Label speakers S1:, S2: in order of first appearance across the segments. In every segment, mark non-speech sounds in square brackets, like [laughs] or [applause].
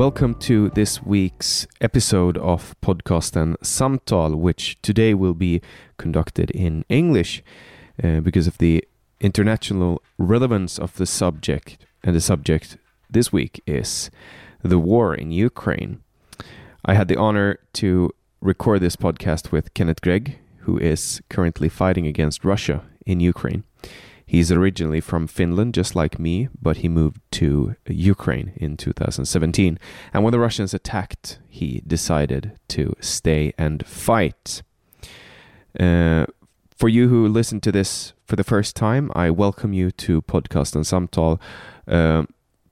S1: Welcome to this week's episode of Podcasten Samtal, which today will be conducted in English uh, because of the international relevance of the subject. And the subject this week is the war in Ukraine. I had the honor to record this podcast with Kenneth Gregg, who is currently fighting against Russia in Ukraine. He's originally from Finland, just like me, but he moved to Ukraine in 2017. And when the Russians attacked, he decided to stay and fight. Uh, for you who listen to this for the first time, I welcome you to Podcasten Samtal. Uh,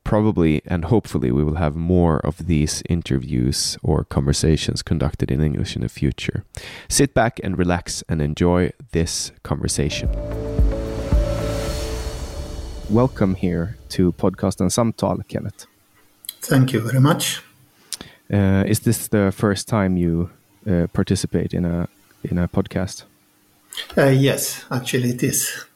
S1: probably and hopefully we will have more of these interviews or conversations conducted in English in the future. Sit back and relax and enjoy this conversation. Welcome here to Podcasten Samtal, Kenneth.
S2: Thank you very much.
S1: Uh, is this the first time you uh, participate in a in a podcast?
S2: Uh, yes, actually it is.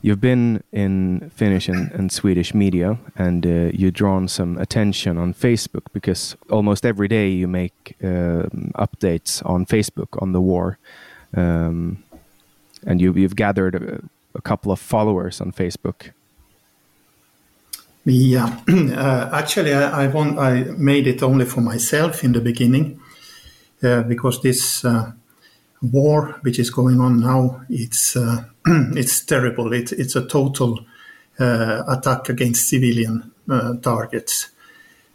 S1: You've been in Finnish and, and Swedish media, and uh, you've drawn some attention on Facebook because almost every day you make uh, updates on Facebook on the war, um, and you, have gathered a, couple of followers on Facebook.
S2: Yeah, [clears throat] uh, actually, I, I, want, I made it only for myself in the beginning uh, because this uh, war which is going on now, it's uh, [clears throat] it's terrible. It, it's a total uh, attack against civilian uh, targets.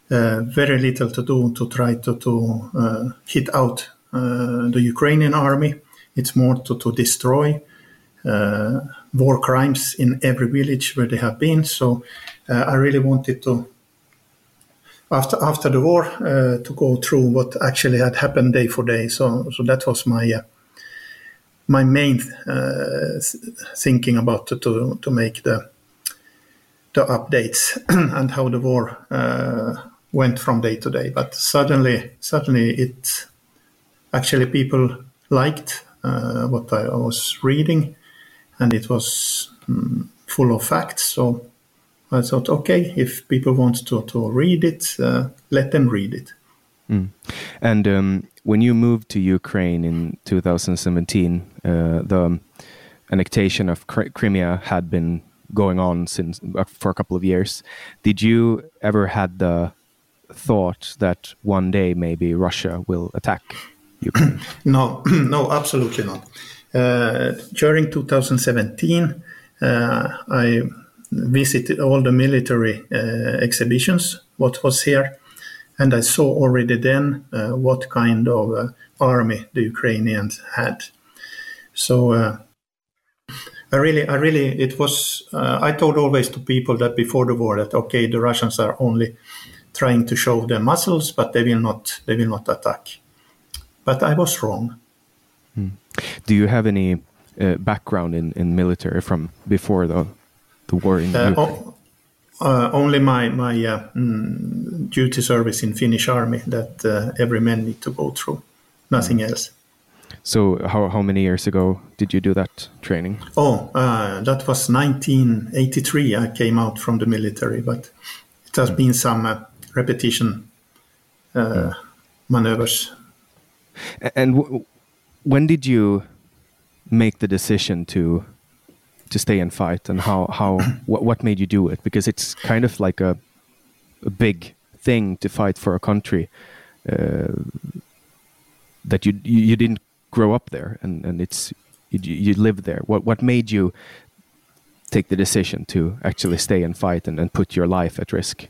S2: Very little to do to try to, to hit out the Ukrainian army. It's more to, to destroy war crimes in every village where they have been. So I really wanted to after after the war uh, to go through what actually had happened day for day. So so that was my uh, my main uh, thinking about to, to, to make the the updates [clears throat] and how the war uh, went from day to day. But suddenly, suddenly, it actually people liked uh, what I was reading, and it was um, full of facts. So I thought, okay, if people want to to read it, uh, let them read it.
S1: Mm. And um, when you moved to Ukraine in 2017, uh, the annexation of Crimea had been going on since uh, for a couple of years. Did you ever had the thought that one day maybe Russia will attack Ukraine? [clears throat]
S2: no, [clears throat] no, absolutely not. Uh, during 2017, uh, I visited all the military uh, exhibitions what was here and I saw already then what kind of army the Ukrainians had. So I really, I really, it was. Uh, I told always to people that before the war that okay, the Russians are only trying to show their muscles, but they will not, they will not attack. But I was wrong.
S1: Hmm. Do you have any uh, background in, in military from before the the war in uh, Ukraine?
S2: Uh, only my my uh, mm, duty service in Finnish army that uh, every man need to go through. Nothing mm. else.
S1: So how how many years ago did you do that training?
S2: Oh, uh, that was 1983. I came out from the military, but it has mm. been some uh, repetition uh, maneuvers.
S1: And when did you make the decision to to stay and fight and how how what, what made you do it? Because it's kind of like a, a big thing to fight for a country uh, that you, you, didn't grow up there and and it's you, you live there. What what made you take the decision to actually stay and fight and, and put your life at risk?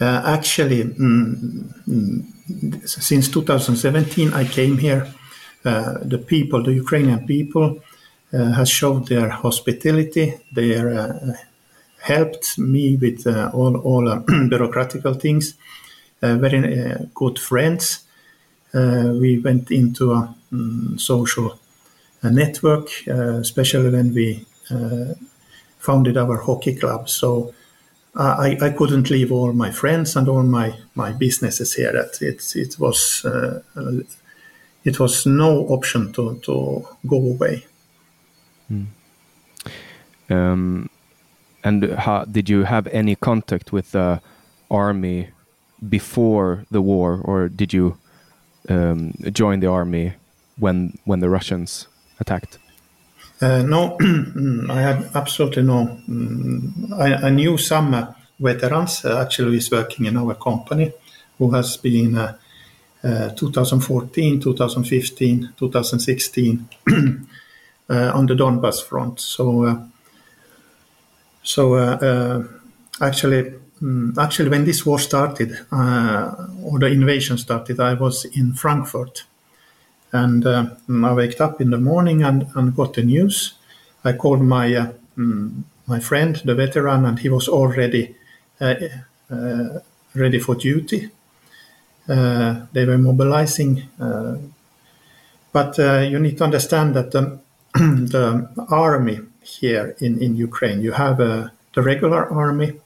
S2: Uh, actually mm, mm, since 2017 i came here the people the ukrainian people uh, has showed their hospitality. They uh, helped me with uh, all all [clears throat] bureaucratical things. very good friends. we went into a um, social network, especially when we founded our hockey club. So I, I, couldn't leave all my friends and all my, my businesses here. That it it was uh, it was no option to, to go away. Mm.
S1: Um, and how, did you have any contact with the army before the war, or did you um, join the army when when the Russians attacked?
S2: Uh, no, [clears throat] I had absolutely no. Um, I, I, knew some uh, veterans uh, actually is working in our company who has been uh, 2014, 2015, 2016 uh, on the Donbas front. So, eh, so eh, eh, actually, um, actually, when this war started or the invasion started, I was in Frankfurt and uh, I waked up in the morning and, and got the news. I called my mm, my friend, the veteran, and he was already ready for duty. Uh, they were mobilizing, uh, but you need to understand that the, [clears throat] the army here in, in Ukraine, you have the regular army,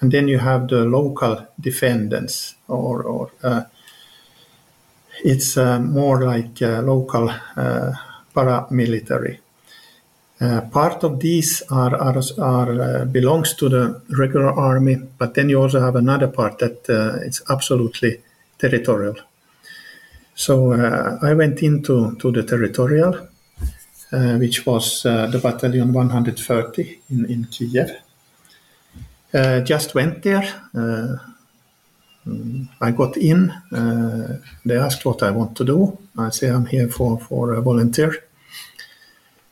S2: and then you have the local defendants or, or it's uh, more like uh, local uh, paramilitary. part of these are, are, are belongs to the regular army, but then you also have another part that it's absolutely territorial. So I went into to the territorial, uh, which was uh, the battalion 130 in, in Kiev. Uh, just went there, I got in. Uh, they asked what I want to do. I say I'm here for for a volunteer.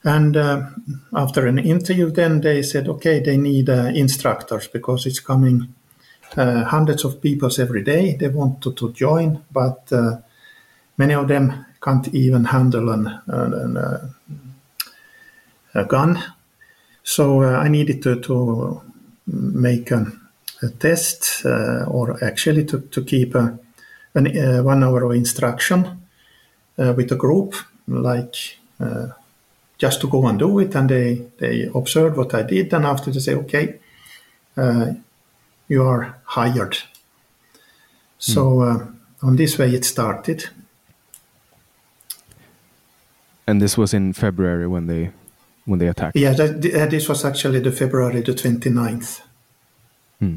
S2: And uh, after an interview, then they said, okay, they need uh, instructors because it's coming uh, hundreds of people every day. They want to, to join, but uh, many of them can't even handle an, an, uh, a gun. So I needed to, to make an a test uh, or actually to, to keep a, an, uh, one hour of instruction uh, with a group like just to go and do it and they, they observed what I did and after they say okay you are hired so mm. on this way it started
S1: and this was in February when they when they attacked.
S2: Yeah, that, this was actually the February the 29th. Hmm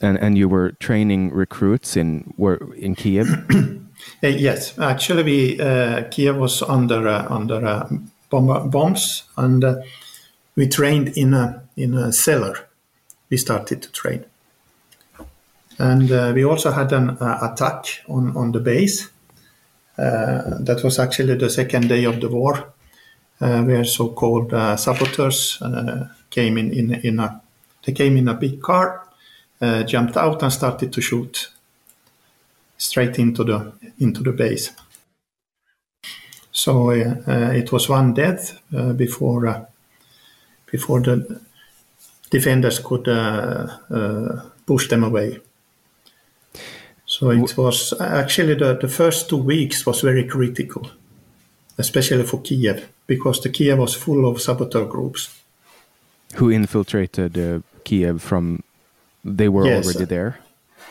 S1: and and you were training recruits in were in Kiev. [clears throat]
S2: Uh, yes, actually, we uh, Kiev was under uh, under uh, bomb bombs, and uh, we trained in a in a cellar. We started to train, and uh, we also had an attack on on the base. that was actually the second day of the war, where so-called saboteurs came in in in a they came in a big car uh, jumped out and started to shoot straight into the into the base. So uh, uh, it was one death uh, before uh, before the defenders could uh, push them away. So it was actually the, the first two weeks was very critical, especially for Kiev, because the Kiev was full of saboteur groups.
S1: Who infiltrated Kiev from they were yes, already there?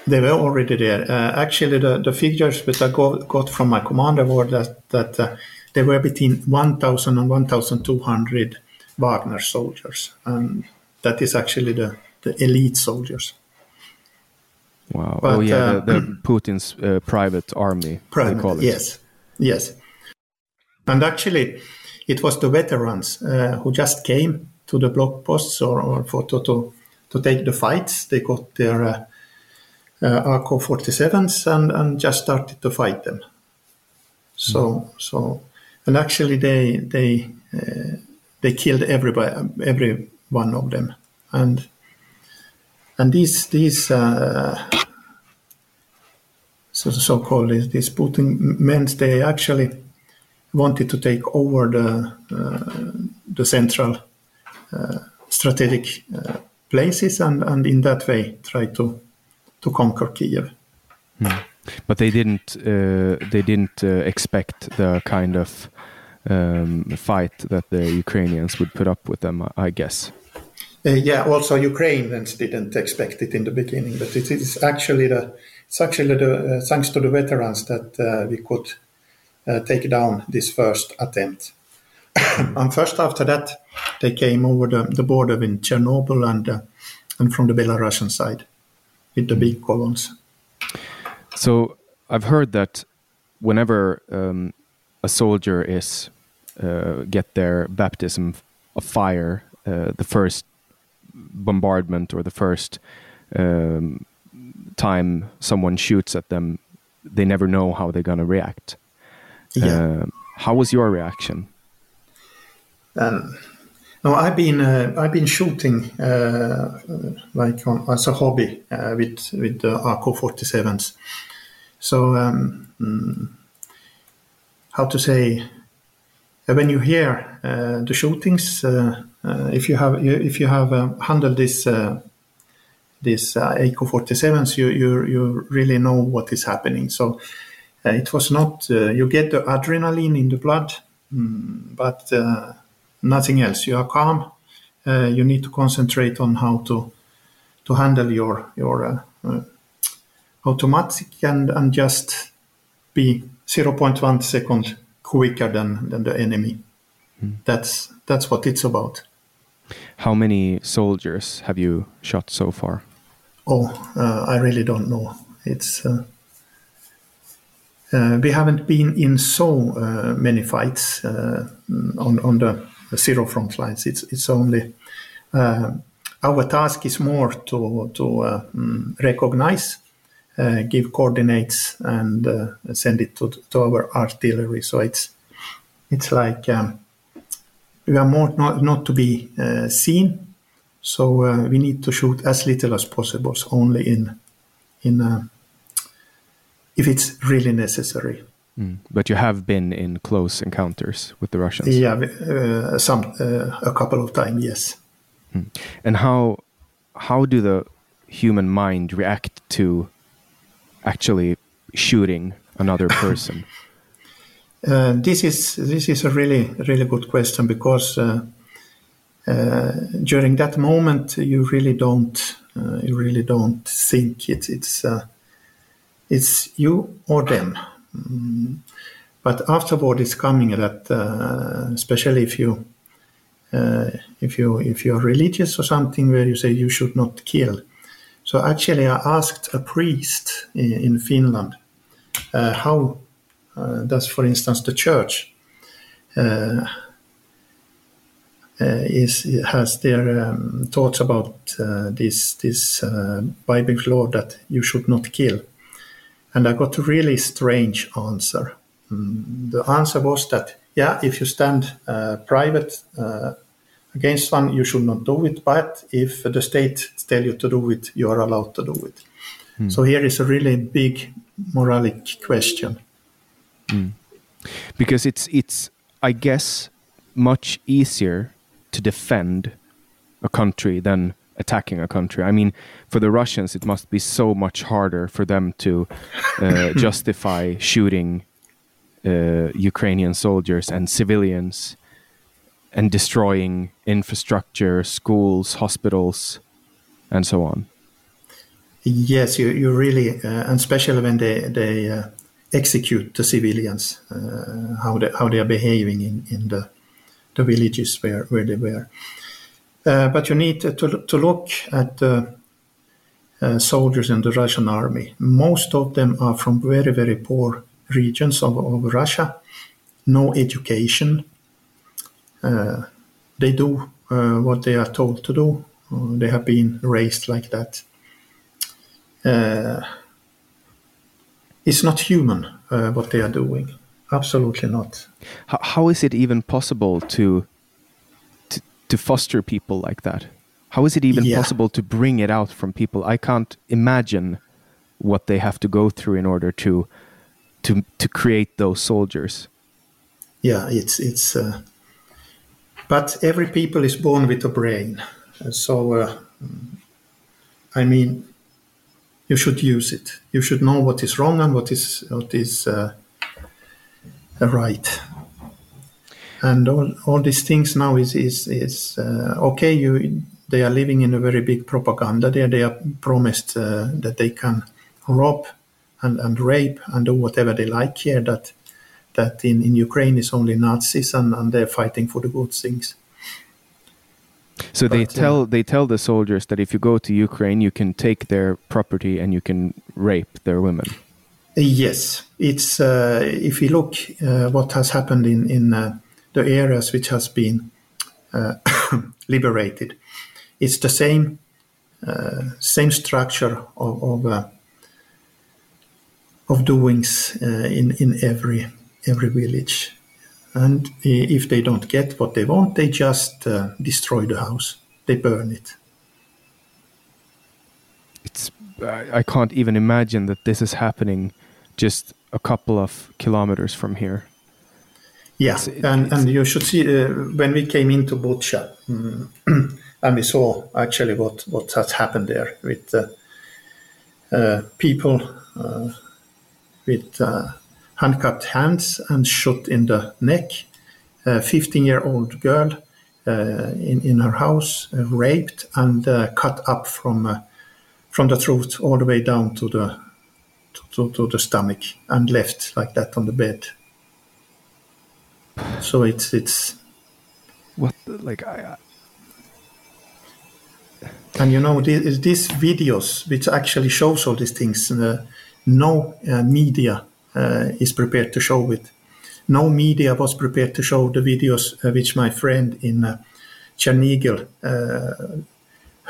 S2: They were already there. Uh, actually, the, the figures that I got, got from my commander were that, that uh, there were between 1,000 and 1,200 Wagner soldiers. And that is actually the, the elite soldiers.
S1: Wow. But, oh, yeah, uh, the, the [clears throat] Putin's uh, private army, private, they call it.
S2: Yes, yes. And actually, it was the veterans uh, who just came to the block posts or, or for, to, to to take the fights. They got their uh, uh, AK-47s and, and just started to fight them. So mm. so and actually they they uh, they killed everybody every one of them and and these these uh, so so called these Putin men they actually wanted to take over the uh, the central uh, strategic uh, places and, and in that way try to to conquer Kiev.
S1: Hmm. But they didn't uh, they didn't uh, expect the kind of um, fight that the Ukrainians would put up with them, I guess.
S2: Uh, yeah, also Ukrainians didn't expect it in the beginning, but it is actually the it's actually the uh, thanks to the veterans that uh, we could uh, take down this first attempt. [coughs] and first after that, they came over the, the border in Chernobyl and uh, and from the Belarusian side. with the big columns.
S1: So I've heard that whenever um, a soldier is uh, get their baptism of fire, the first bombardment or the first um, time someone shoots at them, they never know how they're gonna react.
S2: Yeah.
S1: Uh, how was your reaction?
S2: Um, no, I've been uh, I've been shooting uh, like on, as a hobby uh, with with the AK-47s. So um, mm, how to say uh, when you hear uh, the shootings, if you have if you have um, handled this uh, this uh, AK-47s, you, you you really know what is happening. So uh, it was not uh, you get the adrenaline in the blood, mm, but uh, nothing else. You are calm. Uh, you need to concentrate on how to to handle your your uh, uh, automatic and and just be 0.1 second quicker than than the enemy. That's that's what it's about.
S1: How many soldiers have you shot so far?
S2: Oh, uh, I really don't know. It's uh, uh, we haven't been in so uh, many fights uh, on on the zero front lines. It's it's only uh, our task is more to to mm, recognize, give coordinates, and send it to to our artillery. So it's it's like um, we are more not not to be uh, seen. So uh, we need to shoot as little as possible, so only in in uh, if it's really necessary.
S1: But you have been in close encounters with the Russians.
S2: Yeah, uh, some uh, a couple of times, yes.
S1: And how how do the human mind react to actually shooting another [laughs] person?
S2: Uh, this is this is a really really good question because uh, uh, during that moment you really don't uh, you really don't think it, it's uh, it's you or them. Mm. But afterward, it's coming that uh, especially if you if you if you are religious or something where you say you should not kill. So actually, I asked a priest in, in Finland how uh, does, for instance, the church uh, uh, is has their um, thoughts about this this Bible law that you should not kill, and I got a really strange answer. Mm, the answer was that yeah, if you stand private against one, you should not do it, but if the state tell you to do it, you are allowed to do it. So here is a really big moralic question.
S1: Because it's it's I guess much easier to defend a country than attacking a country. I mean, for the Russians, it must be so much harder for them to uh, [laughs] justify shooting uh, Ukrainian soldiers and civilians and destroying infrastructure, schools, hospitals, and so on.
S2: Yes, you, you really, uh, and especially when they they uh, execute the civilians, uh, how they how they are behaving in, in the the villages where where they were. Uh, but you need to to look at the uh, soldiers in the Russian army. Most of them are from very very poor regions of, of Russia, no education. Uh, they do uh, what they are told to do. Uh, they have been raised like that. It's not human uh, what they are doing. Absolutely not.
S1: How, how is it even possible to, to to foster people like that? How is it even
S2: Yeah.
S1: possible to bring it out from people? I can't imagine what they have to go through in order to to to create those soldiers.
S2: Yeah, it's it's. Uh, but every people is born with a brain, so uh, I mean, you should use it. You should know what is wrong and what is what is uh, right. And all, all these things now is is is uh, okay. You they are living in a very big propaganda. There they are promised uh, that they can rob and, and rape and do whatever they like here. That that in, in Ukraine is only Nazis and, and they're fighting for the good things.
S1: So they
S2: But, uh,
S1: tell they tell the soldiers that if you go to Ukraine, you can take their property and you can rape their women.
S2: Yes, it's uh, if you look uh, what has happened in in uh, the areas which has been uh, [coughs] liberated, it's the same uh, same structure of of, uh, of doings uh, in in every every village, and if they don't get what they want, they just uh, destroy the house, they burn it.
S1: It's I, I can't even imagine that this is happening just a couple of kilometers from here.
S2: Yeah,
S1: It's- it-
S2: and,
S1: it's-
S2: and you should see uh, when we came into Bucha, mm, [clears throat] and we saw actually what, what has happened there with uh, uh, people uh, with uh, handcuffed hands and shot in the neck. A 15 year old girl uh, in, in her house, uh, raped and uh, cut up from, uh, from the throat all the way down to the, to, to the stomach and left like that on the bed. So it's it's
S1: What the, like I, I
S2: and you know these, these videos which actually shows all these things. Uh, no uh, media is prepared to show it. No media was prepared to show the videos uh, which my friend in uh, uh,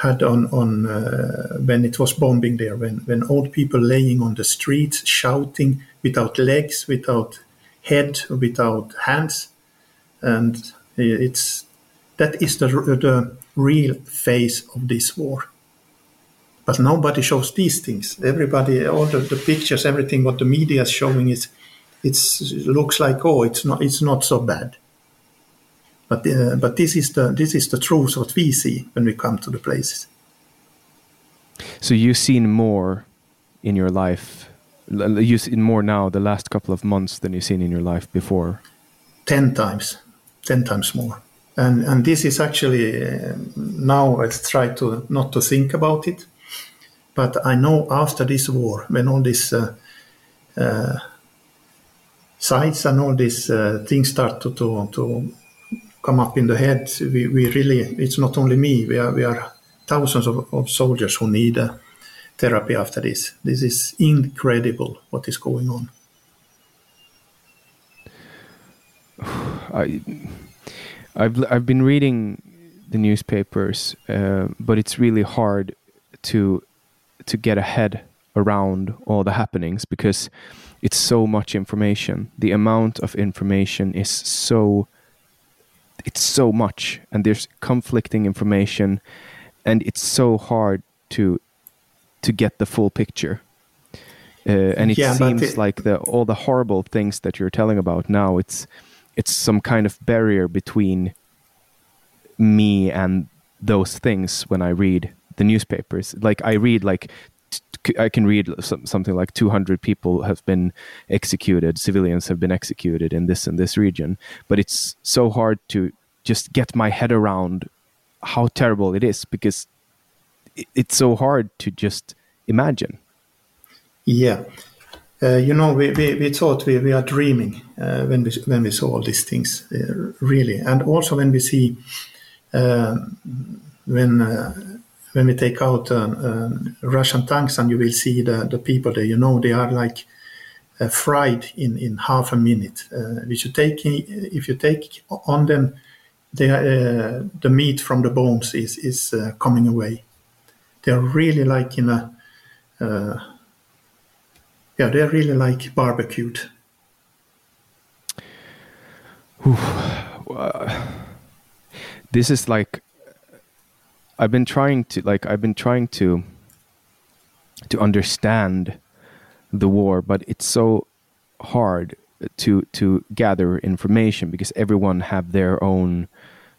S2: had on on uh, when it was bombing there. When when old people laying on the streets shouting without legs, without head, without hands, and it's that is the the real face of this war. But nobody shows these things. Everybody, all the, the pictures, everything what the media is showing is, it's it looks like oh, it's not it's not so bad. But uh, but this is the this is the truth what we see when we come to the places.
S1: so you've seen more in your life. You've seen more now the last couple of months than you've seen in your life before.
S2: ten times, ten times more. And and this is actually uh, now I try to not to think about it, but I know after this war, when all these uh, uh, sights and all these uh, things start to, to to come up in the head, we, we really it's not only me. We are we are thousands of, of soldiers who need uh, therapy after this. This is incredible what is going on. [sighs]
S1: I, I've I've been reading the newspapers, uh, but it's really hard to to get ahead around all the happenings because it's so much information. The amount of information is so it's so much, and there's conflicting information, and it's so hard to to get the full picture. Uh, and it
S2: Yeah,
S1: seems
S2: it-
S1: like the all the horrible things that you're telling about now it's it's some kind of barrier between me and those things when I read the newspapers. Like I read like I can read something like 200 people have been executed, civilians have been executed in this and this region, but it's so hard to just get my head around how terrible it is because it's so hard to just imagine.
S2: Yeah. Uh, you know, we, we, we thought we, we are dreaming uh, when we when we saw all these things, uh, really, and also when we see uh, when uh, when we take out uh, uh, Russian tanks and you will see the, the people there. You know, they are like uh, fried in, in half a minute. Uh, we should take if you take on them, they are, uh, the meat from the bones is is uh, coming away. They are really like in a uh, yeah, they're really like barbecued.
S1: this is like I've been trying to like I've been trying to to understand the war, but it's so hard to to gather information because everyone have their own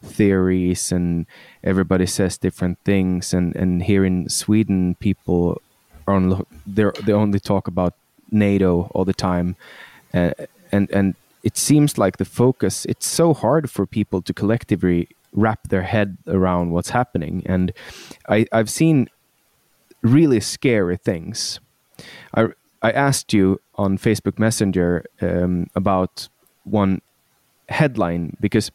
S1: theories and everybody says different things. And and here in Sweden people are on they they only talk about NATO all the time. Uh, and and it seems like the focus it's so hard for people to collectively wrap their head around what's happening and I, I've seen really scary things. I I asked you on Facebook Messenger um, about one headline because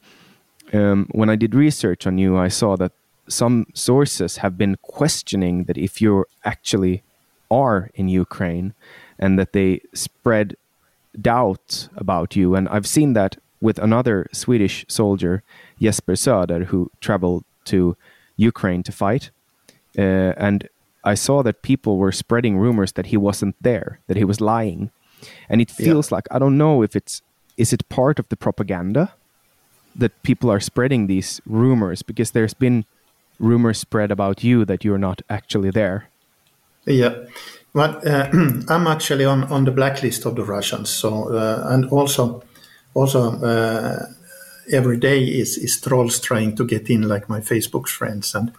S1: um, when I did research on you, I saw that some sources have been questioning that if you actually are in Ukraine and that they spread doubt about you. And I've seen that with another Swedish soldier, Jesper Söder, who traveled to Ukraine to fight. Uh, and I saw that people were spreading rumors that he wasn't there, that he was lying. And it feels yeah. like I don't know if it's is it part of the propaganda that people are spreading these rumors because there's been rumors spread about you that you're not actually there.
S2: Yeah. Well, uh, [clears throat] I'm actually on, on the blacklist of the Russians. So uh, and also also uh, every day is is trolls trying to get in, like my Facebook friends, and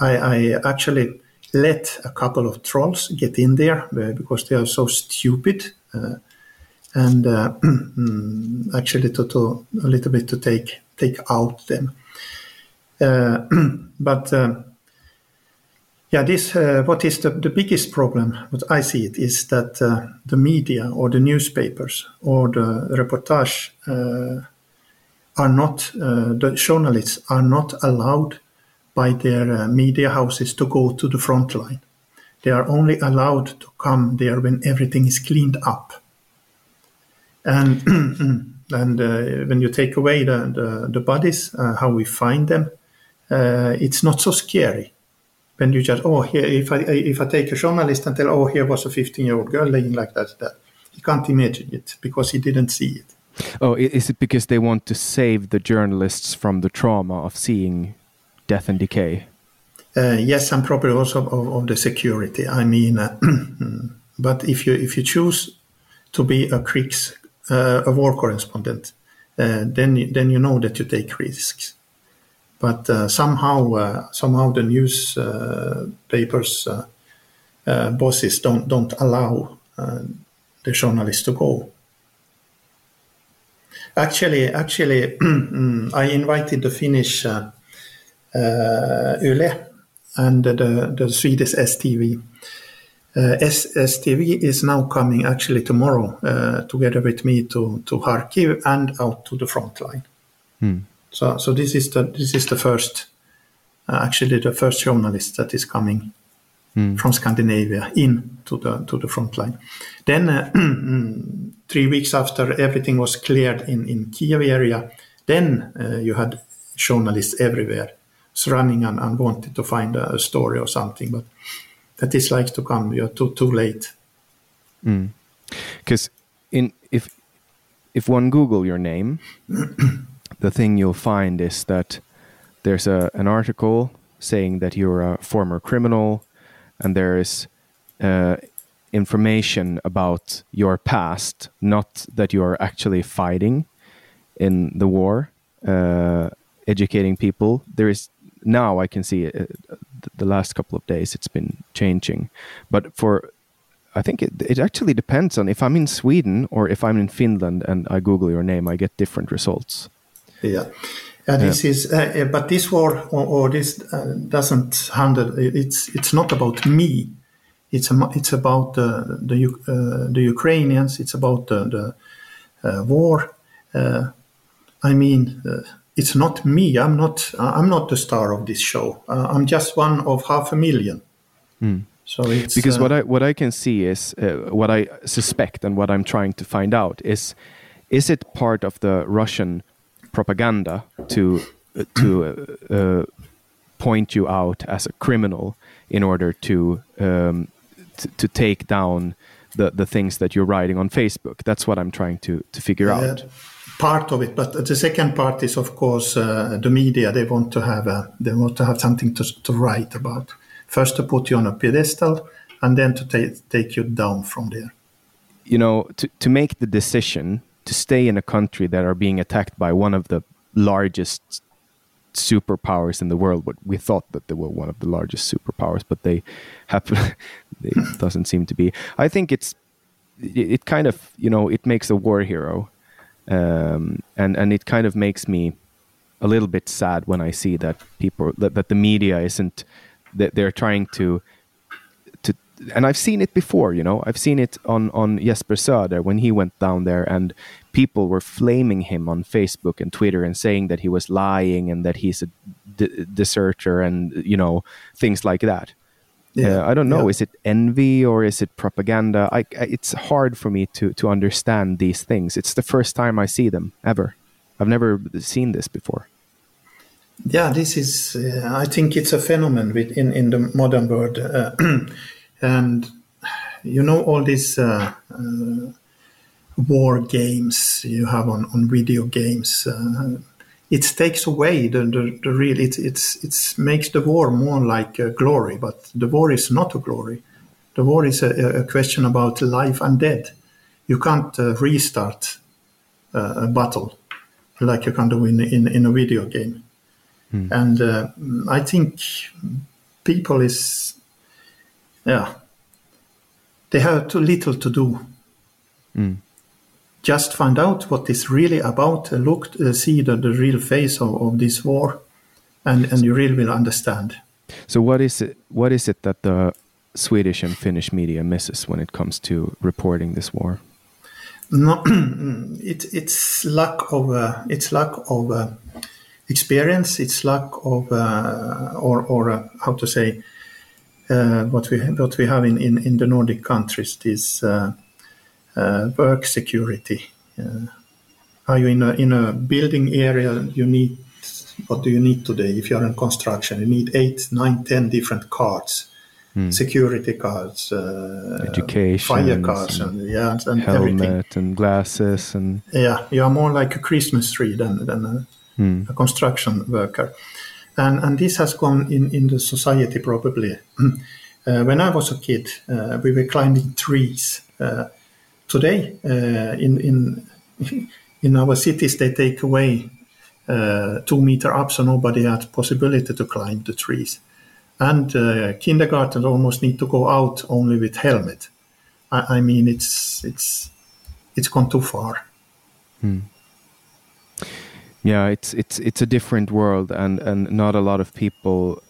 S2: I, I actually let a couple of trolls get in there uh, because they are so stupid uh, and uh, [clears throat] actually to, to, a little bit to take take out them [clears throat] but yeah, this uh, what is the, the biggest problem? What I see it is that uh, the media or the newspapers or the reportage uh, are not the journalists are not allowed by their uh, media houses to go to the front line. They are only allowed to come there when everything is cleaned up. And [clears throat] and uh, when you take away the the, the bodies, uh, how we find them, uh, it's not so scary. When you just oh here if I if I take a journalist and tell oh here was a 15 year old girl laying like that that he can't imagine it because he didn't see it.
S1: Oh, is it because they want to save the journalists from the trauma of seeing death and decay?
S2: Uh, yes, and probably also of, of the security. I mean, uh, [clears throat] but if you if you choose to be a Kriegs uh, a war correspondent, uh, then then you know that you take risks. But uh, somehow uh, somehow the news papers bosses don't don't allow the journalists to go. Actually, actually, [clears throat] I invited the Finnish uh, Yle and the, the Swedish STV. Uh, STV is now coming actually tomorrow uh, together with me to, to Kharkiv and out to the front line. Hmm. So, so this is the this is the first, uh, actually the first journalist that is coming hmm. from Scandinavia in to the to the front line. Then uh, [clears throat] three weeks after everything was cleared in in Kiev area, then uh, you had journalists everywhere running and, and wanted to find a, story or something, but that is like to come. You're too too late.
S1: Because mm. in if if one Google your name, [clears throat] the thing you'll find is that there's a an article saying that you're a former criminal, and there is uh, information about your past, not that you are actually fighting in the war, uh, educating people. There is now I can see it, uh, the last couple of days it's been changing. But for I think it, it actually depends on if I'm in Sweden or if I'm in Finland and I Google your name, I get different results.
S2: Yeah. Uh, this yeah. is, uh, but this war or, or this uh, doesn't handle. It's it's not about me. It's a, it's about the the, uh, the Ukrainians. It's about the, the uh, war. I mean, it's not me. I'm not. I'm not the star of this show. Uh, I'm just one of half a million.
S1: Mm. So it's because uh, what I what I can see is uh, what I suspect and what I'm trying to find out is is it part of the Russian propaganda to uh, to uh, uh, point you out as a criminal in order to um, to take down the the things that you're writing on Facebook? That's what I'm trying to to figure out
S2: part of it. But the second part is, of course, uh, the media. They want to have a, they want to have something to, to write about. First to put you on a pedestal, and then to take take you down from there.
S1: You know, to to make the decision to stay in a country that are being attacked by one of the largest superpowers in the world. But we thought that they were one of the largest superpowers, but they have [laughs] it doesn't seem to be. I think it's it, it kind of you know it makes a war hero um, and and it kind of makes me a little bit sad when I see that people that, that the media isn't that they're trying to to and I've seen it before you know I've seen it on on Jesper Söder when he went down there and people were flaming him on Facebook and Twitter and saying that he was lying and that he's a d- deserter and you know things like that. Yeah, uh, I don't know. Yeah. Is it envy or is it propaganda? I, I, it's hard for me to to understand these things. It's the first time I see them ever. I've never seen this before.
S2: Yeah, this is. Uh, I think it's a phenomenon in in the modern world, uh, [clears throat] and you know all these uh, uh, war games you have on on video games. Uh, it takes away the, the, the real. It it's it's makes the war more like a glory, but the war is not a glory. The war is a, a question about life and death. You can't restart a battle like you can do in in, in a video game. Mm. And uh, I think people is, yeah, they have too little to do. Mm. Just find out what it's really about. Look, uh, see the, the real face of, of this war, and, and you really will understand.
S1: So, what is it? What is it that the Swedish and Finnish media misses when it comes to reporting this war?
S2: No, [clears throat] it, it's lack of uh, it's lack of uh, experience, its lack of, uh, or, or uh, how to say, what we what we have in, in, in the Nordic countries is work security. are you in a in a building area? You need what do you need today? If you are in construction, you need eight, nine, ten different cards. Hmm. security cards, uh,
S1: education,
S2: fire cards, and, and yeah, and
S1: helmet
S2: everything.
S1: and glasses, and
S2: yeah, you are more like a Christmas tree than than a, mm. a construction worker. And, and this has gone in, in the society probably. [clears throat] Uh, when I was a kid, uh, we were climbing trees. Uh, today, uh, in, in, [laughs] in our cities, they take away uh, two meter up so nobody has possibility to climb the trees. And uh, kindergarten almost need to go out only with helmet. I, I mean, it's, it's, it's gone too far.
S1: Mm yeah it's it's it's a different world and and not a lot of people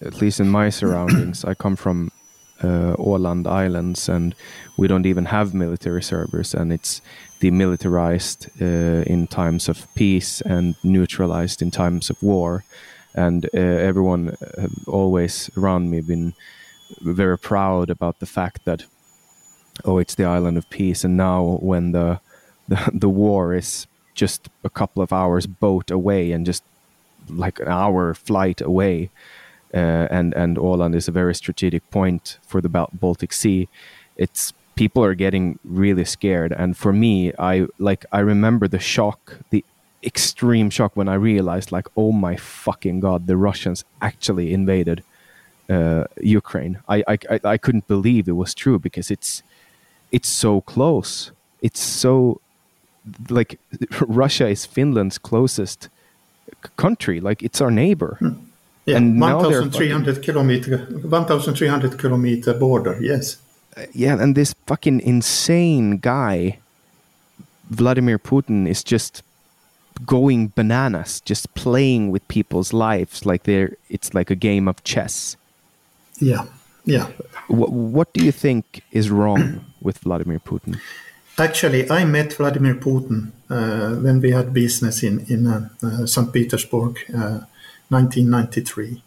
S1: at least in my surroundings i come from uh, Åland Islands, and we don't even have military servers, and it's demilitarized uh, in times of peace and neutralized in times of war. And uh, everyone always around me been very proud about the fact that, oh, it's the island of peace. And now, when the [laughs] the, the war is just a couple of hours boat away and just like an hour flight away. Uh, and and Åland is a very strategic point for the Baltic Sea. It's people are getting really scared, and for me, I like I remember the shock, the extreme shock when I realized like, oh my fucking god, the Russians actually invaded uh, Ukraine. I, I I couldn't believe it was true because it's it's so close. It's so like [laughs] Russia is Finland's closest country. Like it's our neighbor. Hmm.
S2: Yeah, and 1,300 kilometer, 1,300 kilometer border. Yes.
S1: Uh, yeah, and this fucking insane guy, Vladimir Putin, is just going bananas, just playing with people's lives like they're. It's like a game of chess.
S2: Yeah, yeah.
S1: What, what do you think is wrong with Vladimir Putin?
S2: Actually, I met Vladimir Putin uh, when we had business in in uh, uh St. Petersburg, 1993.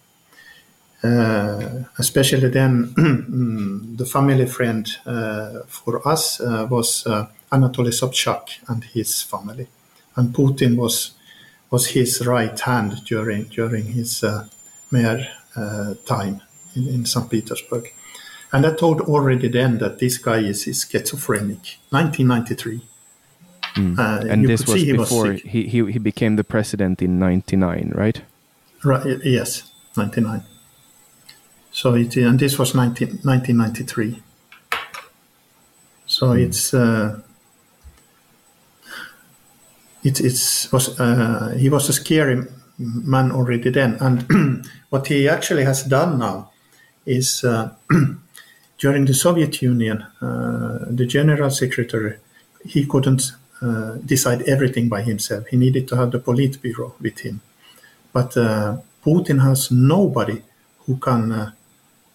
S2: Uh, uh, especially then, [clears throat] the family friend for us was Anatoly Sobchak and his family, and Putin was was his right hand during during his mayor time in, in St. Petersburg. And I told already then that this guy is, is schizophrenic. 1993.
S1: Mm. Uh, and this was he before was he, he, he became the president in 99, right?
S2: Right. Yes, 99. So it and this was 19, 1993. So mm. it's uh, it it's was uh, he was a scary man already then, and [clears throat] what he actually has done now is uh, [clears throat] during the Soviet Union, uh, the general secretary, he couldn't uh, decide everything by himself. He needed to have the Politburo with him. But uh, Putin has nobody who can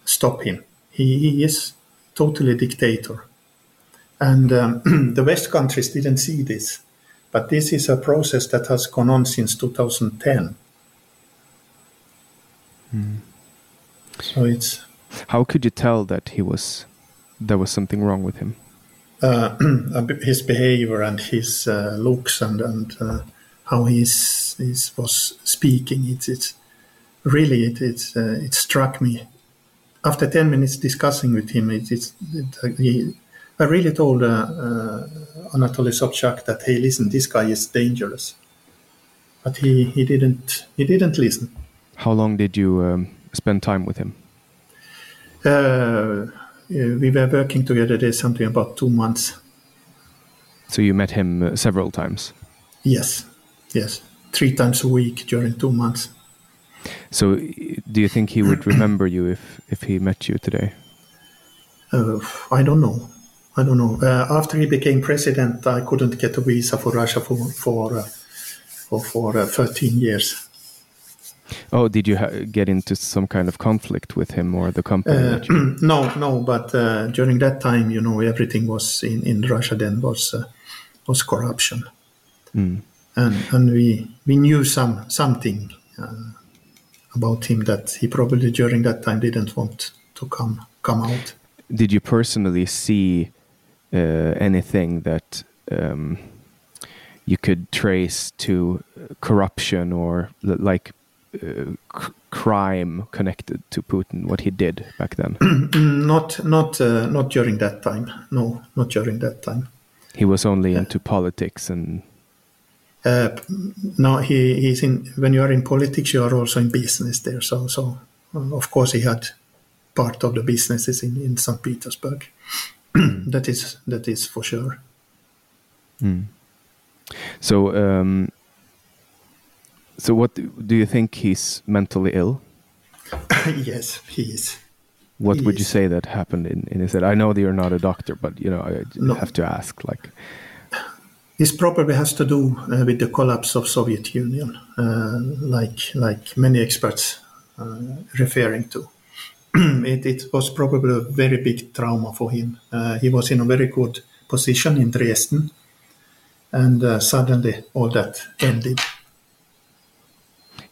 S2: stop him. He, he, is totally dictator. And um, [clears throat] the West countries didn't see this. But this is a process that has gone on since 2010.
S1: Mm.
S2: So it's.
S1: How could you tell that he was, there was something wrong with him?
S2: Uh, [clears throat] his behavior and his uh, looks and and uh, how he's, he's was speaking. It's it's really it it, uh, it struck me. After ten minutes discussing with him, it, it, it he, I really told uh, uh, Anatoly Sobchak that hey, listen, this guy is dangerous, but he he didn't he didn't listen.
S1: How long did you um, spend time with him?
S2: Uh, we were working together. there something about two months.
S1: So you met him uh, several times.
S2: Yes, yes, three times a week during two months.
S1: So, do you think he would [clears throat] remember you if if he met you today?
S2: Uh, I don't know. I don't know. Uh, after he became president, I couldn't get a visa for Russia for for uh, for, for uh, 13 years.
S1: Oh, did you get into some kind of conflict with him or the company?
S2: Uh, [clears throat] no, no. But uh, during that time, you know, everything was in, in Russia. Then was uh, was corruption, mm. and and we we knew some something about him that he probably during that time didn't want to come come out.
S1: Did you personally see uh, anything that um, you could trace to corruption or like uh, crime connected to Putin, what he did back then? [clears throat]
S2: not, not, uh, not during that time. No, not during that time.
S1: He was only into politics and.
S2: Uh, no, he, he's in. When you are in politics, you are also in business there. So, so of course, he had part of the businesses in, in St. Petersburg. [clears throat] that is that is for sure.
S1: Mm. So, um, so what do you think he's mentally ill? [laughs]
S2: yes, he is.
S1: What
S2: he
S1: would
S2: is.
S1: you say that happened in, in his head? I know that you're not a doctor, but you know I no. have to ask. Like,
S2: this probably has to do uh, with the collapse of Soviet Union, uh, like like many experts uh, referring to. [clears throat] it, it, was probably a very big trauma for him. Uh, he was in a very good position in Dresden, and uh, suddenly all that ended.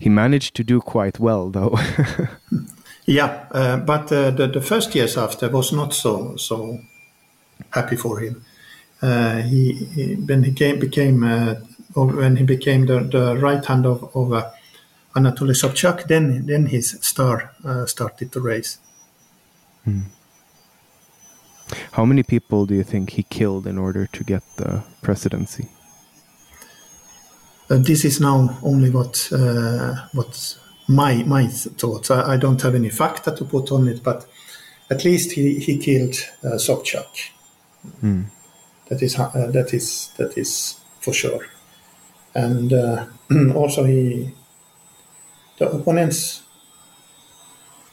S1: He managed to do quite well, though. [laughs]
S2: yeah, uh, but uh, the, the, first years after was not so so happy for him. Uh, he, he, when he came, became uh, when he became the, the right hand of, of Anatoly Sobchak, then then his star uh, started to raise. Hmm.
S1: How many people do you think he killed in order to get the presidency?
S2: Uh, this is now only what uh, what my my thoughts. I, I, don't have any facta to put on it, but at least he he killed uh, Sobchak. Hmm. That is uh, that is that is for sure, and uh, [clears throat] also he the opponents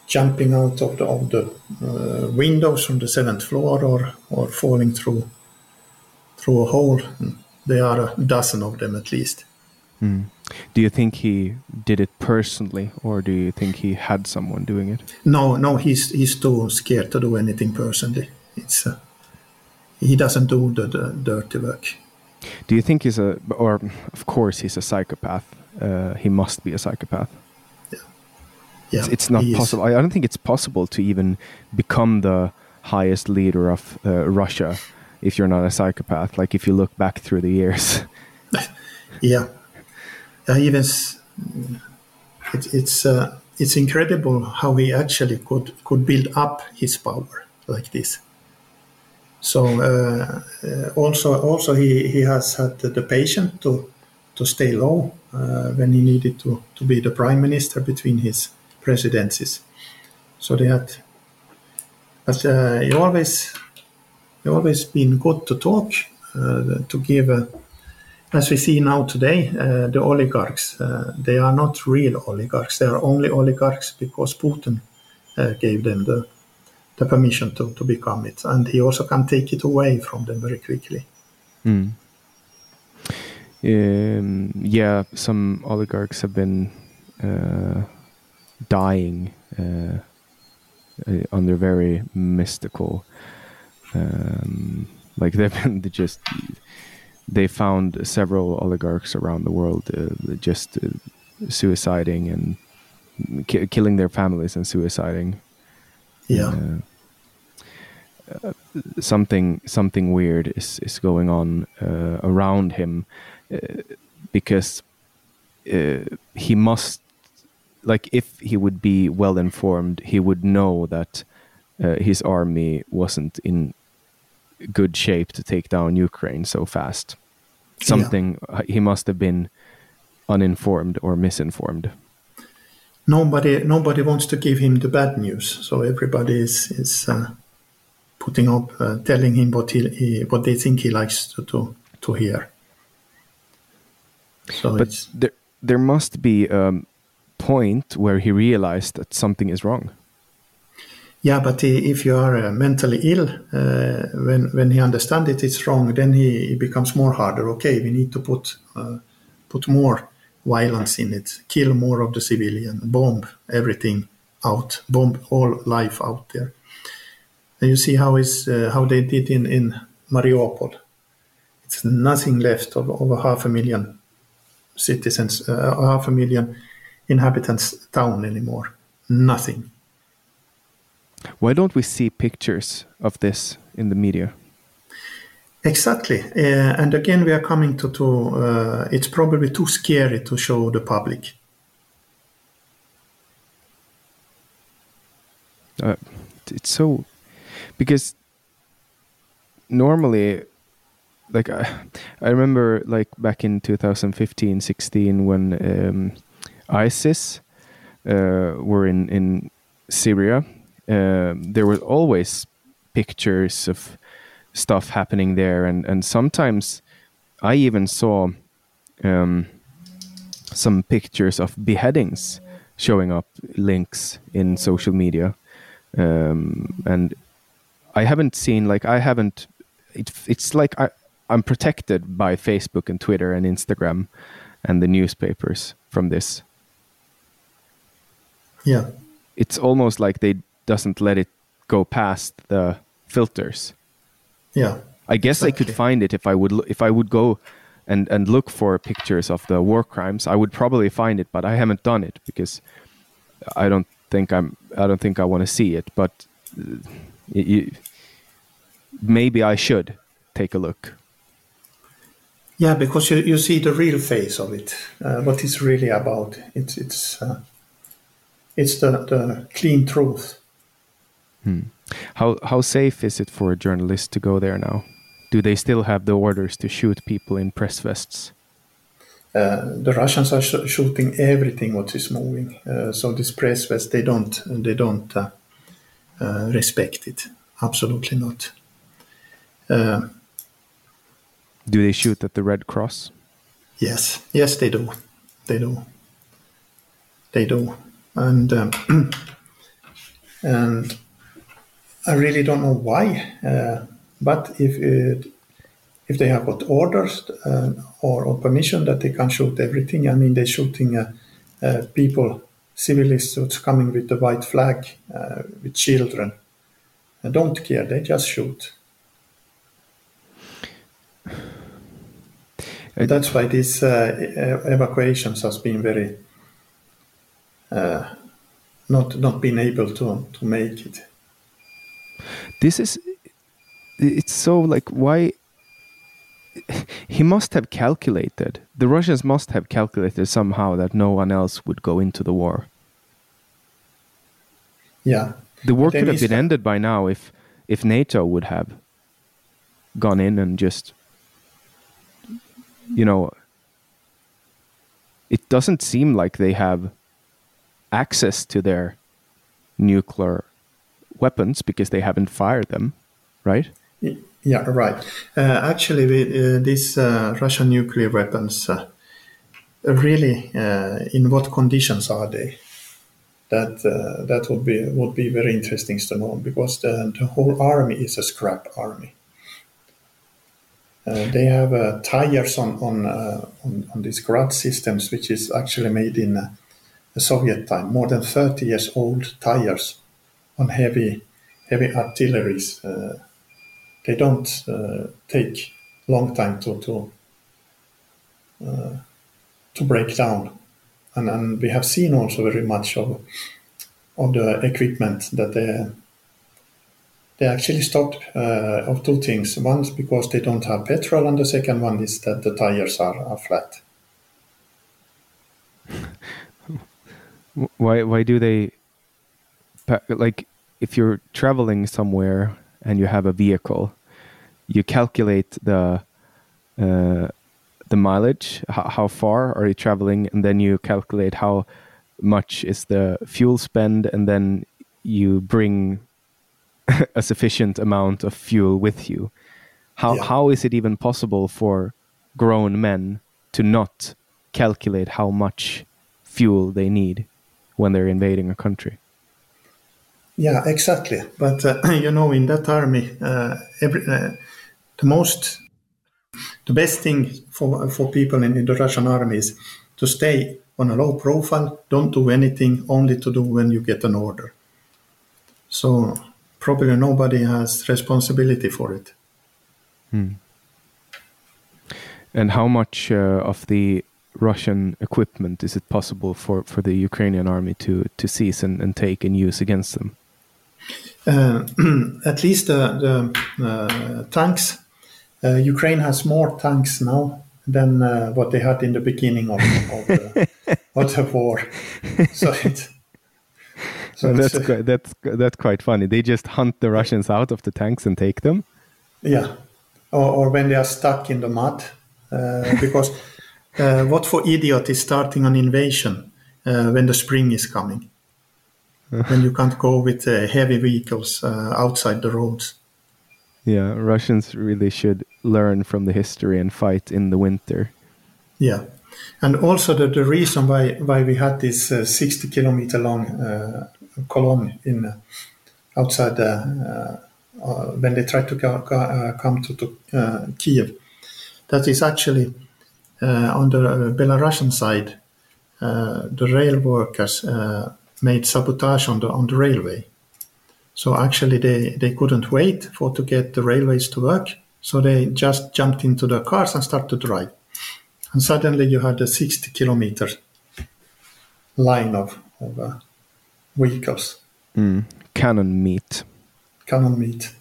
S2: jumping out of the, of the uh, windows from the seventh floor or, or falling through through a hole. There are a dozen of them at least.
S1: Mm. Do you think he did it personally, or do you think he had someone doing it?
S2: No, no, he's he's too scared to do anything personally. It's uh, he doesn't do the, the, dirty work.
S1: Do you think he's a, or of course he's a psychopath? Uh, he must be a psychopath.
S2: Yeah,
S1: it's, it's not possible. I don't think it's possible to even become the highest leader of uh, Russia if you're not a psychopath. Like if you look back through the years. [laughs]
S2: yeah, even it, it's uh, it's incredible how he actually could could build up his power like this. So uh, uh also also he, he has had the patience to to stay low uh, when he needed to to be the prime minister between his presidencies. So they had, but uh, it always, it always been good to talk, uh, to give, a, as we see now today, uh, the oligarchs, uh, they are not real oligarchs. They are only oligarchs because Putin uh, gave them the, the permission to, to become it. And he also can take it away from them very quickly.
S1: Mm. Um, yeah, some oligarchs have been uh, dying uh, uh, under very mystical um, Like they've been [laughs] just they found several oligarchs around the world uh, just uh, suiciding and ki- killing their families and suiciding.
S2: Yeah.
S1: Uh, something something weird is is going on uh, around him uh, because uh, he must like if he would be well informed he would know that uh, his army wasn't in good shape to take down Ukraine so fast. Something yeah. he must have been uninformed or misinformed.
S2: Nobody nobody wants to give him the bad news so everybody is is uh, putting up uh, telling him what he, he, what they think he likes to to, to hear.
S1: So but there there must be a point where he realized that something is wrong
S2: yeah but if you are uh, mentally ill uh, when when he understands it it's wrong then he, he, becomes more harder. Okay we need to put uh, put more violence in it. Kill more of the civilian. Bomb everything out. Bomb all life out there. And you see how is uh, how they did in in mariupol. It's nothing left of over half a million citizens uh, half a million inhabitants town anymore. Nothing
S1: why don't we see pictures of this in the media?
S2: Exactly, uh, and again we are coming to to uh, it's probably too scary to show the public.
S1: Uh, it's so because normally like I, I remember like back in 2015 16 when um, isis uh, were in in syria um, there were always pictures of stuff happening there, and and sometimes I even saw um, some pictures of beheadings showing up links in social media, um, and I haven't seen like I haven't. It, it's like I I'm protected by Facebook and Twitter and Instagram and the newspapers from this.
S2: Yeah.
S1: It's almost like they doesn't let it go past the filters.
S2: Yeah.
S1: I guess exactly. I could find it if I would if I would go and and look for pictures of the war crimes. I would probably find it, but I haven't done it because I don't think I'm I don't think I want to see it. But uh, maybe I should take a look.
S2: Yeah, because you, you see the real face of it, uh, what it's really about. It's it's uh, it's the, the clean truth.
S1: Hmm. How how safe is it for a journalist to go there now? Do they still have the orders to shoot people in press vests?
S2: Uh, the Russians are sh- shooting everything what is moving. Uh, so this press vest, they don't they don't uh, uh respect it. Absolutely not. Uh,
S1: do they shoot at the Red Cross?
S2: Yes, yes, they do. They do. They do, and um, [clears throat] and I really don't know why, uh, but if it, if they have got orders uh, or, or, permission that they can shoot everything, I mean they're shooting uh, uh people, civilians coming with the white flag, uh, with children. I don't care; they just shoot. That's why these uh, evacuations has been very not not been able to to make it
S1: this is it's so like why [laughs] he must have calculated the russians must have calculated somehow that no one else would go into the war.
S2: Yeah.
S1: The war could have been ended by now if if nato would have gone in and just you know it doesn't seem like they have access to their nuclear weapons because they haven't fired them, right?
S2: Yeah, right. Uh, actually, uh, these uh, Russian nuclear weapons, uh, really, uh, in what conditions are they? That uh, that would be would be very interesting to know because the, the whole army is a scrap army. they have tires on on, on, on these Grad systems, which is actually made in the Soviet time, more than 30 years old tires on heavy heavy artilleries, uh, they don't uh, take long time to to uh, to break down, and and we have seen also very much of of the equipment that they they actually stopped uh, of two things. One is because they don't have petrol, and the second one is that the tires are, are flat. [laughs]
S1: Why why do they like if you're traveling somewhere and you have a vehicle, you calculate the uh, the mileage, how, how far are you traveling, and then you calculate how much is the fuel spend, and then you bring [laughs] a sufficient amount of fuel with you. How yeah. how is it even possible for grown men to not calculate how much fuel they need when they're invading a country?
S2: Yeah, exactly. But uh, [clears throat] you know, in that army, uh, every, uh, the most, the best thing for for people in, in the Russian army is to stay on a low profile. Don't do anything, only to do when you get an order. So probably nobody has responsibility for it.
S1: Hmm. And how much uh, of the Russian equipment is it possible for, for the Ukrainian army to, to seize and, and take and use against them?
S2: Uh, [clears throat] at least the, the uh, tanks. Uh, Ukraine has more tanks now than uh, what they had in the beginning of, of, the, [laughs] of the war.
S1: So it, so that's quite, that's that's quite funny. They just hunt the Russians out of the tanks and take them.
S2: Yeah, or, or when they are stuck in the mud, uh, because uh, what for idiot is starting an invasion uh, when the spring is coming? When you can't go with uh, heavy vehicles uh, outside the roads.
S1: Yeah, Russians really should learn from the history and fight in the winter.
S2: Yeah, and also the, the reason why why we had this uh, 60 kilometer long uh, column in uh, outside uh, when they tried to go, come to, to Kiev, that is actually on the Belarusian side, the rail workers made sabotage on the on the railway. So actually, they, they couldn't wait for to get the railways to work. So they just jumped into the cars and started to drive. And suddenly, you had a 60 kilometer line of, of uh, vehicles.
S1: Mm. Cannon meat.
S2: Cannon meat.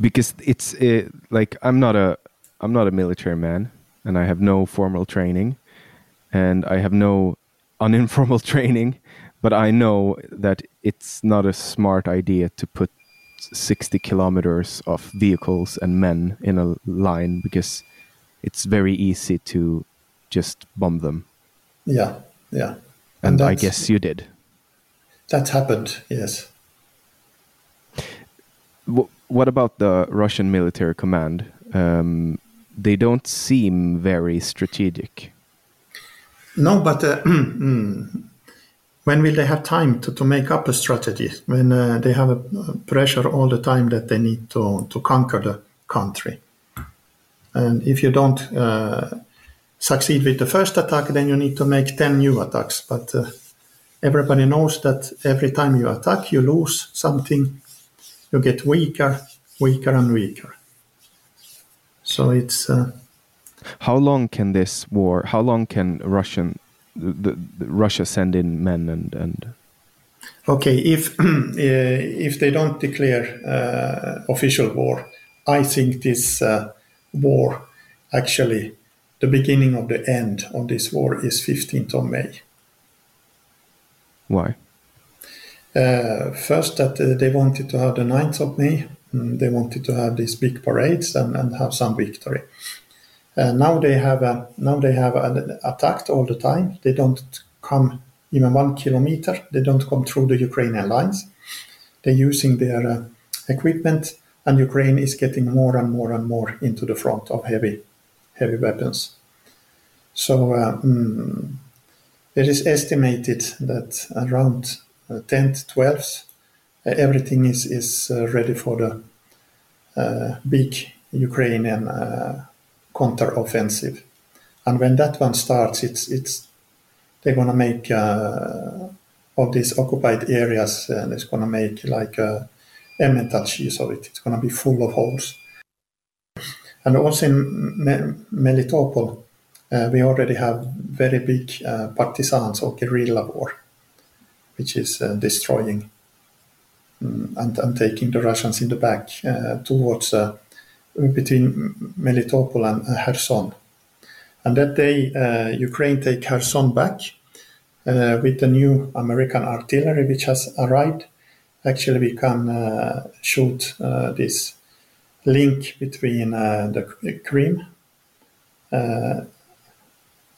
S1: Because it's uh, like I'm not a I'm not a military man, and I have no formal training, and I have no uninformal [laughs] training but I know that it's not a smart idea to put 60 kilometers of vehicles and men in a line because it's very easy to just bomb them.
S2: Yeah, yeah.
S1: And, and I guess you did.
S2: That happened, yes.
S1: what about the Russian military command? Um, they don't seem very strategic.
S2: No, but uh, [clears throat] mm, when will they have time to, to make up a strategy when uh, they have a pressure all the time that they need to, to conquer the country? And if you don't uh, succeed with the first attack, then you need to make 10 new attacks. But uh, everybody knows that every time you attack, you lose something, you get weaker, weaker, and weaker. So it's. Uh,
S1: how long can this war, how long can Russian the, the Russia send in men and and
S2: okay if [clears throat] uh, if they don't declare uh, official war I think this uh, war actually the beginning of the end of this war is 15th of May.
S1: Why?
S2: Uh, first that uh, they wanted to have the 9th of May. Mm, they wanted to have these big parades and, and have some victory uh, now they have uh, now they have uh, attacked all the time. They don't come even one kilometer. They don't come through the Ukrainian lines. They're using their uh, equipment, and Ukraine is getting more and more and more into the front of heavy heavy weapons. So uh, mm, it is estimated that around 10th, 12th, everything is is ready for the big Ukrainian counter-offensive. And when that one starts, it's it's they're gonna make uh, of these occupied areas, and it's gonna make like a Emmental cheese of it. It's gonna be full of holes. And also in Melitopol, uh, we already have very big uh, partisans or guerrilla war, which is uh, destroying um, and, and, taking the Russians in the back uh, towards uh, between Melitopol and Kherson. And that day, Ukraine take Kherson back with the new American artillery which has arrived. Actually, we can shoot this link between the Crimea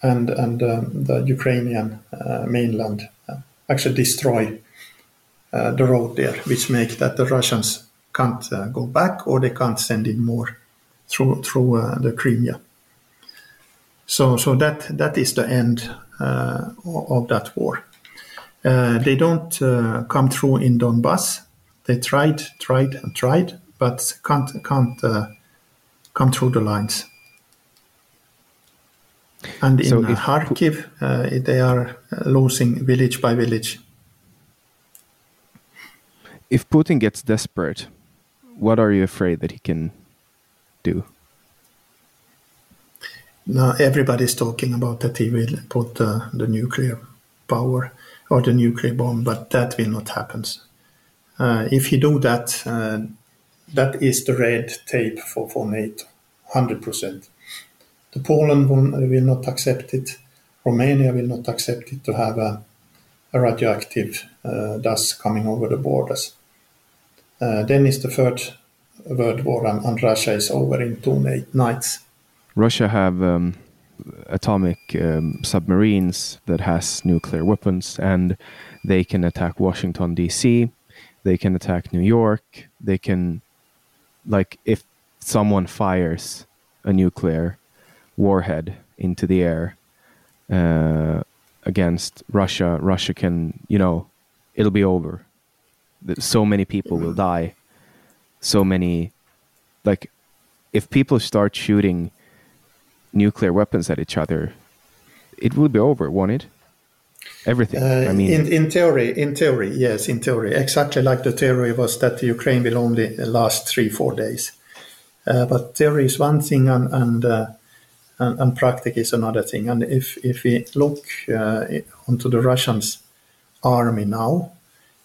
S2: and and um, the Ukrainian uh, mainland uh, actually destroy uh, the road there, which make that the Russians can't uh, go back or they can't send in more through through uh, the Crimea. So so that that is the end uh, of that war. they don't come through in Donbass. They tried, tried, and tried, but can't can't come through the lines. And in so if, Kharkiv, uh, they are losing village by village.
S1: If Putin gets desperate, what are you afraid that he can do?
S2: Now everybody's talking about that he will put uh, the nuclear power or the nuclear bomb, but that will not happen. Uh, if he do that, uh, that is the red tape for, for NATO, hundred percent. The Poland will not accept it. Romania will not accept it to have a, a radioactive uh, dust coming over the borders. Uh, then is the third world war, and, and, Russia is over in two nights.
S1: Russia have um, atomic um, submarines that has nuclear weapons, and they can attack Washington D.C. They can attack New York. They can, like, if someone fires a nuclear warhead into the air uh, against Russia, Russia can, you know, it'll be over. So many people will die. So many, like, if people start shooting nuclear weapons at each other, it will be over, won't it? Everything. Uh, I mean,
S2: in, in theory, in theory, yes, in theory, exactly like the theory was that Ukraine will only last three, four days. Uh, but theory is one thing, and, and uh, and, and practice is another thing. And if if we look uh, onto the Russians' army now,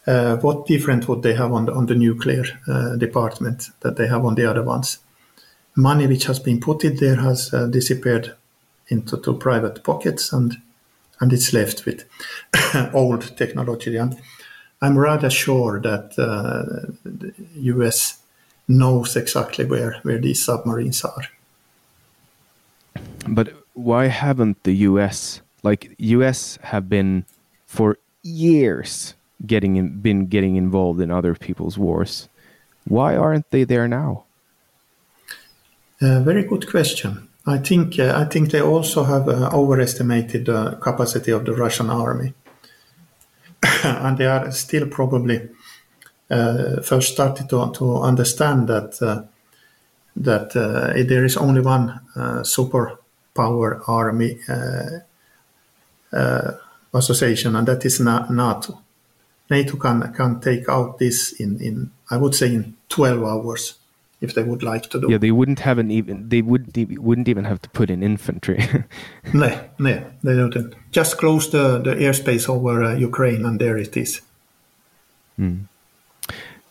S2: uh, what different would they have on the, on the nuclear uh, department that they have on the other ones? Money which has been put in there has uh, disappeared into to private pockets, and and it's left with [coughs] old technology. And I'm rather sure that uh, the U.S. knows exactly where where these submarines are
S1: but why haven't the US like US have been for years getting in, been getting involved in other people's wars? Why aren't they there now?
S2: Uh, very good question. I think uh, I think they also have uh, overestimated the capacity of the Russian army, [laughs] and they are still probably uh, first started to, to understand that uh, that uh, there is only one super power army uh, uh, association, and that is NATO. NATO can can take out this in, in I would say in 12 hours if they would like to do.
S1: Yeah, they wouldn't have an even they would wouldn't even have to put in infantry. [laughs]
S2: no, no, they don't. Just close the, the airspace over uh, Ukraine, and there it is. Mm.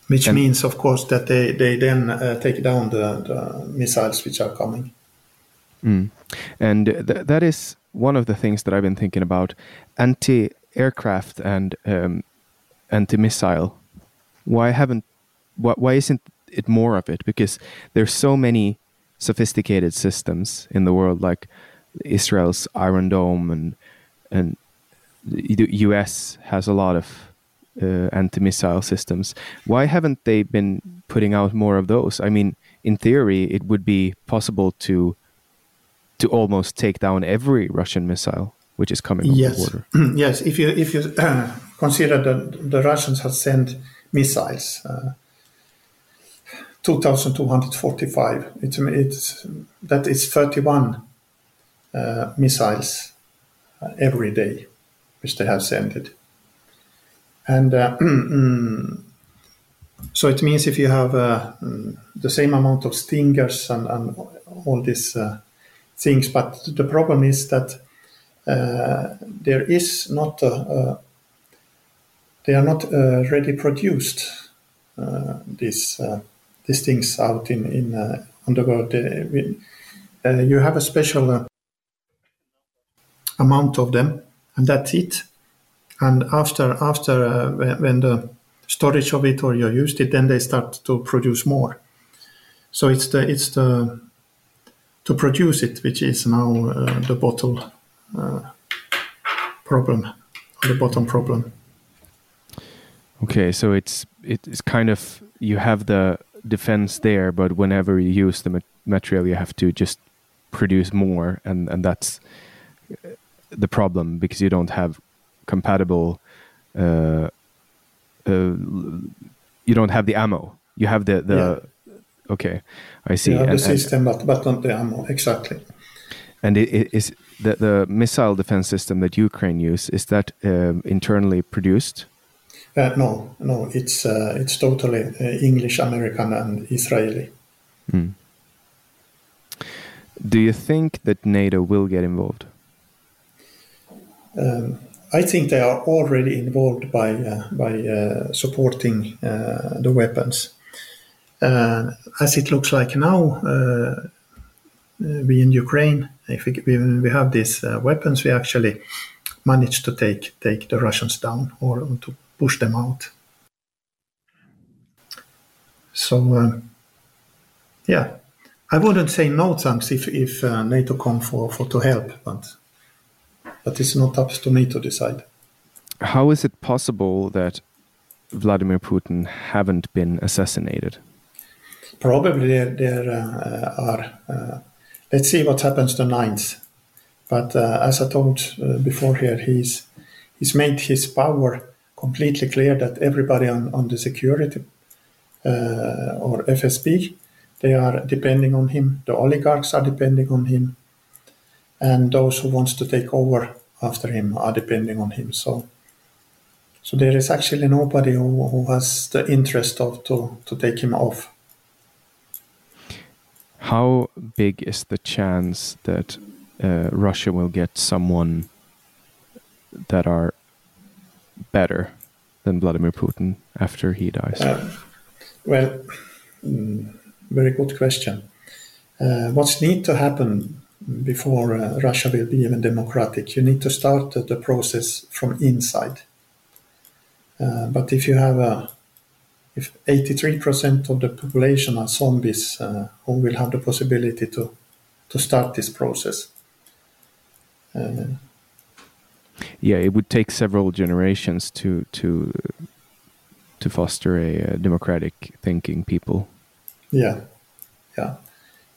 S2: Which and means, of course, that they they then uh, take down the, the missiles which are coming.
S1: Mm. And th- that is one of the things that I've been thinking about anti aircraft and um, anti missile. Why haven't, why, why isn't it more of it? Because there's so many sophisticated systems in the world, like Israel's Iron Dome, and and the U.S. has a lot of uh, anti-missile systems. Why haven't they been putting out more of those? I mean, in theory, it would be possible to to almost take down every Russian missile which is coming over
S2: yes.
S1: the border. [clears throat]
S2: yes, if you if you uh, [clears throat] consider that the Russians have sent missiles, uh, two thousand two hundred forty-five. It's it's that is thirty-one uh, missiles uh, every day, which they have sent it, and uh, [clears throat] so it means if you have uh, mm, the same amount of stingers and, and all these uh, things, but the problem is that there is not they are not uh, ready produced uh, these uh, these things out in in on the world. you have a special amount of them, and that's it. And after after when the storage of it or you used it, then they start to produce more. So it's the it's the to produce it which is now uh, the bottle uh, problem, the bottom problem.
S1: Okay, so it's it's kind of you have the defense there, but whenever you use the material, you have to just produce more, and and that's uh, the problem because you don't have compatible uh, uh, you don't have the ammo. You have the the. Yeah. Okay, I see.
S2: You have and, the system, but but not the ammo exactly.
S1: And it, it is the the missile defense system that Ukraine use is that um, internally produced?
S2: Uh, no, no, it's uh, it's totally uh, English, American, and Israeli. Hmm.
S1: Do you think that NATO will get involved?
S2: Um, I think they are already involved by uh, by uh, supporting uh, the weapons. as it looks like now, we in Ukraine, if we, we have these weapons, we actually manage to take take the Russians down or to push them out. So um, yeah, I wouldn't say no thanks if if uh, NATO come for for to help, but but it's not up to me to decide.
S1: How is it possible that Vladimir Putin haven't been assassinated?
S2: Probably there, there uh, are. Uh, let's see what happens the 9th. But uh, as I told uh, before here, he's he's made his power completely clear that everybody on, on the security uh, or FSB they are depending on him. The oligarchs are depending on him and those who wants to take over after him are depending on him. So, so there is actually nobody who, who has the interest of to, to take him off.
S1: How big is the chance that uh, Russia will get someone that are better than Vladimir Putin after he dies? Uh,
S2: well, mm, very good question. Uh, what's need to happen before uh, Russia will be even democratic. You need to start the process from inside. Uh, but if you have a if 83% of the population are zombies uh, who will have the possibility to to start this process. Uh,
S1: yeah, it would take several generations to to to foster a, a democratic thinking people.
S2: Yeah, yeah.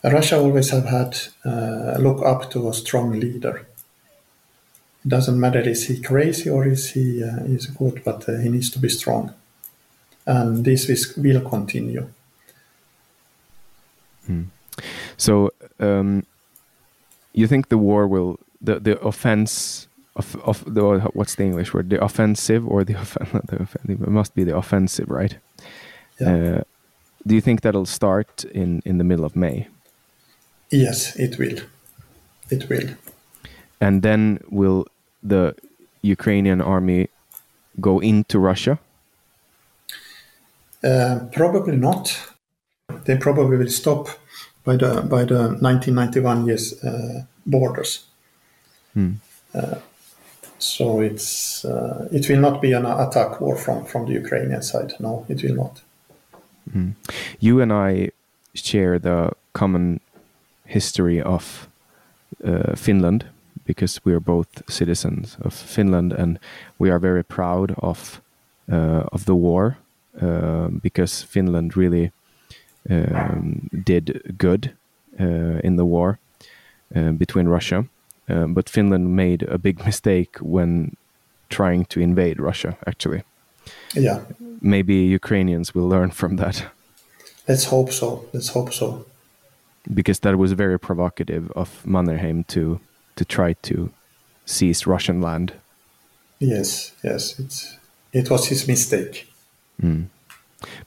S2: Russia always have had uh, look up to a strong leader. It doesn't matter is he crazy or is he uh, is good, but uh, he needs to be strong, and this is, will continue.
S1: Hmm. So, um, you think the war will the the offense of of the what's the English word the offensive or the, [laughs] the offensive it must be the offensive right? Yeah. Uh, do you think that'll start in in the middle of May?
S2: Yes, it will. It will.
S1: And then will the Ukrainian army go into Russia?
S2: Uh, probably not. They probably will stop by the by the 1991 years uh, borders. Hmm. Uh, so it's uh, it will not be an attack war from from the Ukrainian side. No, it will not.
S1: Hmm. You and I share the common history of uh, Finland because we are both citizens of Finland and we are very proud of uh, of the war because Finland really um, did good uh, in the war uh, between Russia, uh, but Finland made a big [laughs] mistake when trying to invade Russia. Actually,
S2: yeah,
S1: maybe Ukrainians will learn from that.
S2: Let's hope so. Let's hope so
S1: because that was very provocative of Mannerheim to to try to seize Russian land.
S2: Yes, yes, it's it was his mistake. Mm.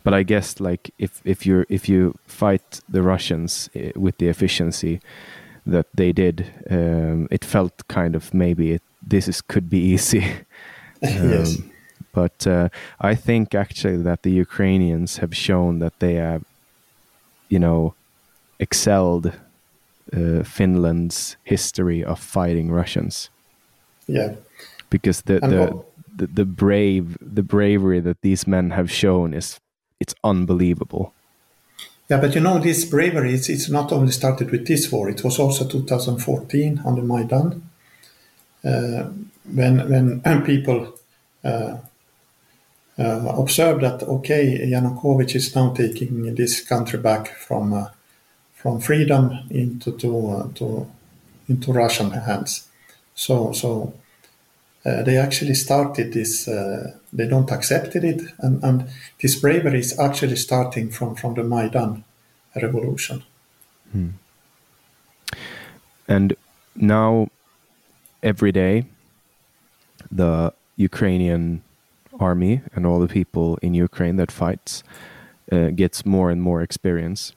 S1: But I guess like if if you if you fight the Russians eh, with the efficiency that they did, um, it felt kind of maybe it, this is could be easy. [laughs] [laughs]
S2: um, yes.
S1: But uh, I think actually that the Ukrainians have shown that they have, you know, excelled uh, Finland's history of fighting Russians.
S2: Yeah.
S1: Because the the, the the brave the bravery that these men have shown is it's unbelievable.
S2: Yeah, but you know this bravery it's it's not only started with this war. It was also 2014 under Maidan, uh, when when [clears throat] people uh, uh, observed that okay, Yanukovych is now taking this country back from uh, from freedom into to, uh, to into Russian hands. So so uh, they actually started this. Uh, they don't accepted it, and, and this bravery is actually starting from from the Maidan revolution.
S1: Hmm. And now, every day, the Ukrainian army and all the people in Ukraine that fights uh, gets more and more experience.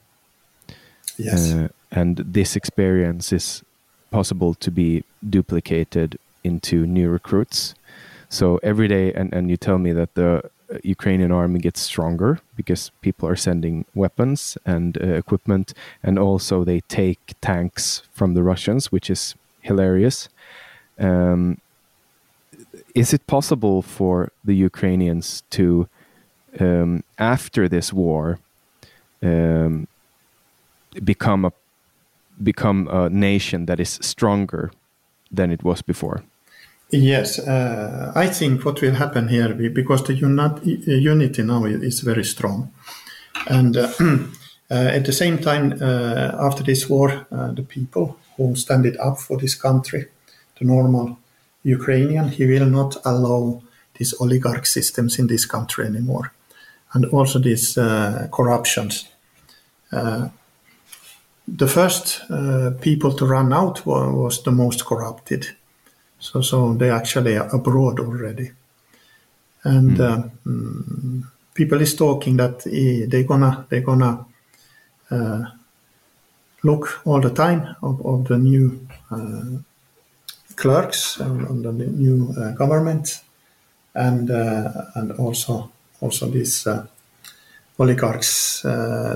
S2: Yes.
S1: Uh, and this experience is possible to be duplicated into new recruits. So every day, and, and you tell me that the uh, Ukrainian army gets stronger because people are sending weapons and uh, equipment, and also they take tanks from the Russians, which is hilarious. Um, is it possible for the Ukrainians to, um, after this war, um, become a become a nation that is stronger than it was before?
S2: Yes, uh, I think what will happen here because the unity now is very strong, and uh, [clears throat] uh, at the same time, uh, after this war, uh, the people who stand it up for this country, the normal Ukrainian, he will not allow these oligarch systems in this country anymore, and also these uh, corruptions. the first people to run out was the most corrupted so, so they actually are abroad already. And mm. uh, people is talking that they're gonna they're gonna uh, look all the time of, of the new uh, clerks and, the new uh, government, and uh, and also also these uh, oligarchs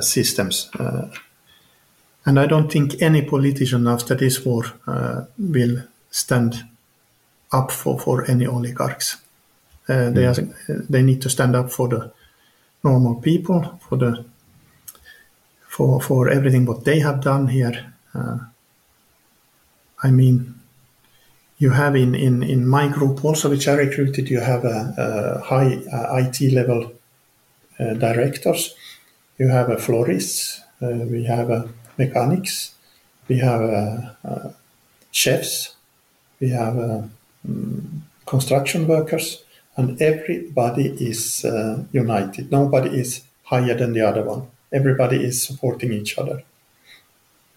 S2: systems. and I don't think any politician after this war will stand up for, for any oligarchs. Uh, they, mm. are, they need to stand up for the normal people, for the for for everything what they have done here. Uh, I mean, you have in, in, in my group also, which I recruited, you have a, a high uh, IT level uh, directors. You have a florists. Uh, we have a mechanics. We have chefs. We have a construction workers, and everybody is uh, united. Nobody is higher than the other one. Everybody is supporting each other.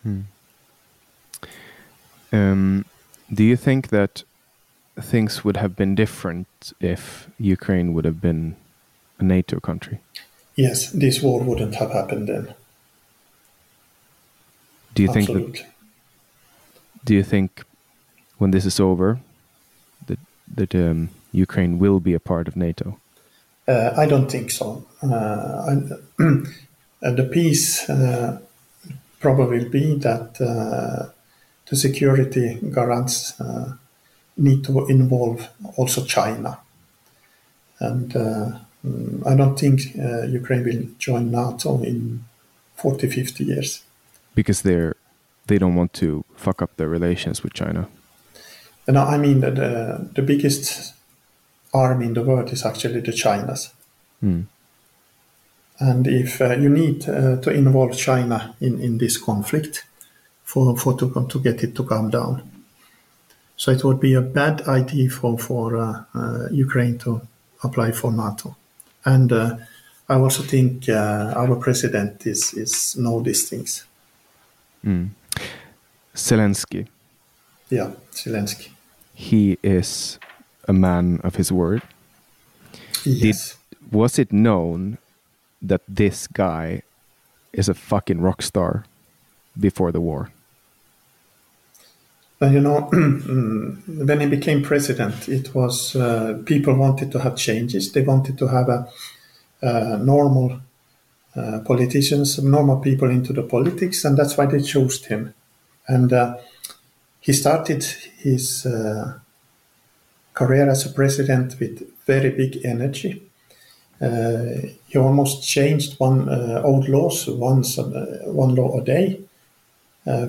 S1: Hmm. Um, do you think that things would have been different if Ukraine would have been a NATO country?
S2: Yes, this war wouldn't have happened then.
S1: Do you Absolutely. think that, do you think when this is over that um, Ukraine will be a part of NATO?
S2: Uh, I don't think so. Uh, [clears throat] the peace uh, probably will be that uh, the security guarants uh, need to involve also China. And uh, mm, I don't think Ukraine will join NATO in 40, 50 years.
S1: Because they're they don't want to fuck up their relations with China.
S2: And I mean that the, the biggest army in the world is actually the Chinas. Mm. And if uh, you need uh, to involve China in, in this conflict for, for to, to get it to calm down. So it would be a bad idea for, for uh, uh Ukraine to apply for NATO. And uh, I also think uh, our president is, is know these things.
S1: Mm. Zelensky
S2: yeah, Zelensky.
S1: He is a man of his word.
S2: Yes.
S1: Did, was it known that this guy is a fucking rock star before the war?
S2: Well, you know, [clears throat] when he became president, it was uh, people wanted to have changes. They wanted to have a, a normal uh, politicians, normal people into the politics, and that's why they chose him. And uh, he started his uh, career as a president with very big energy. Uh, he almost changed one uh, old laws once one law a day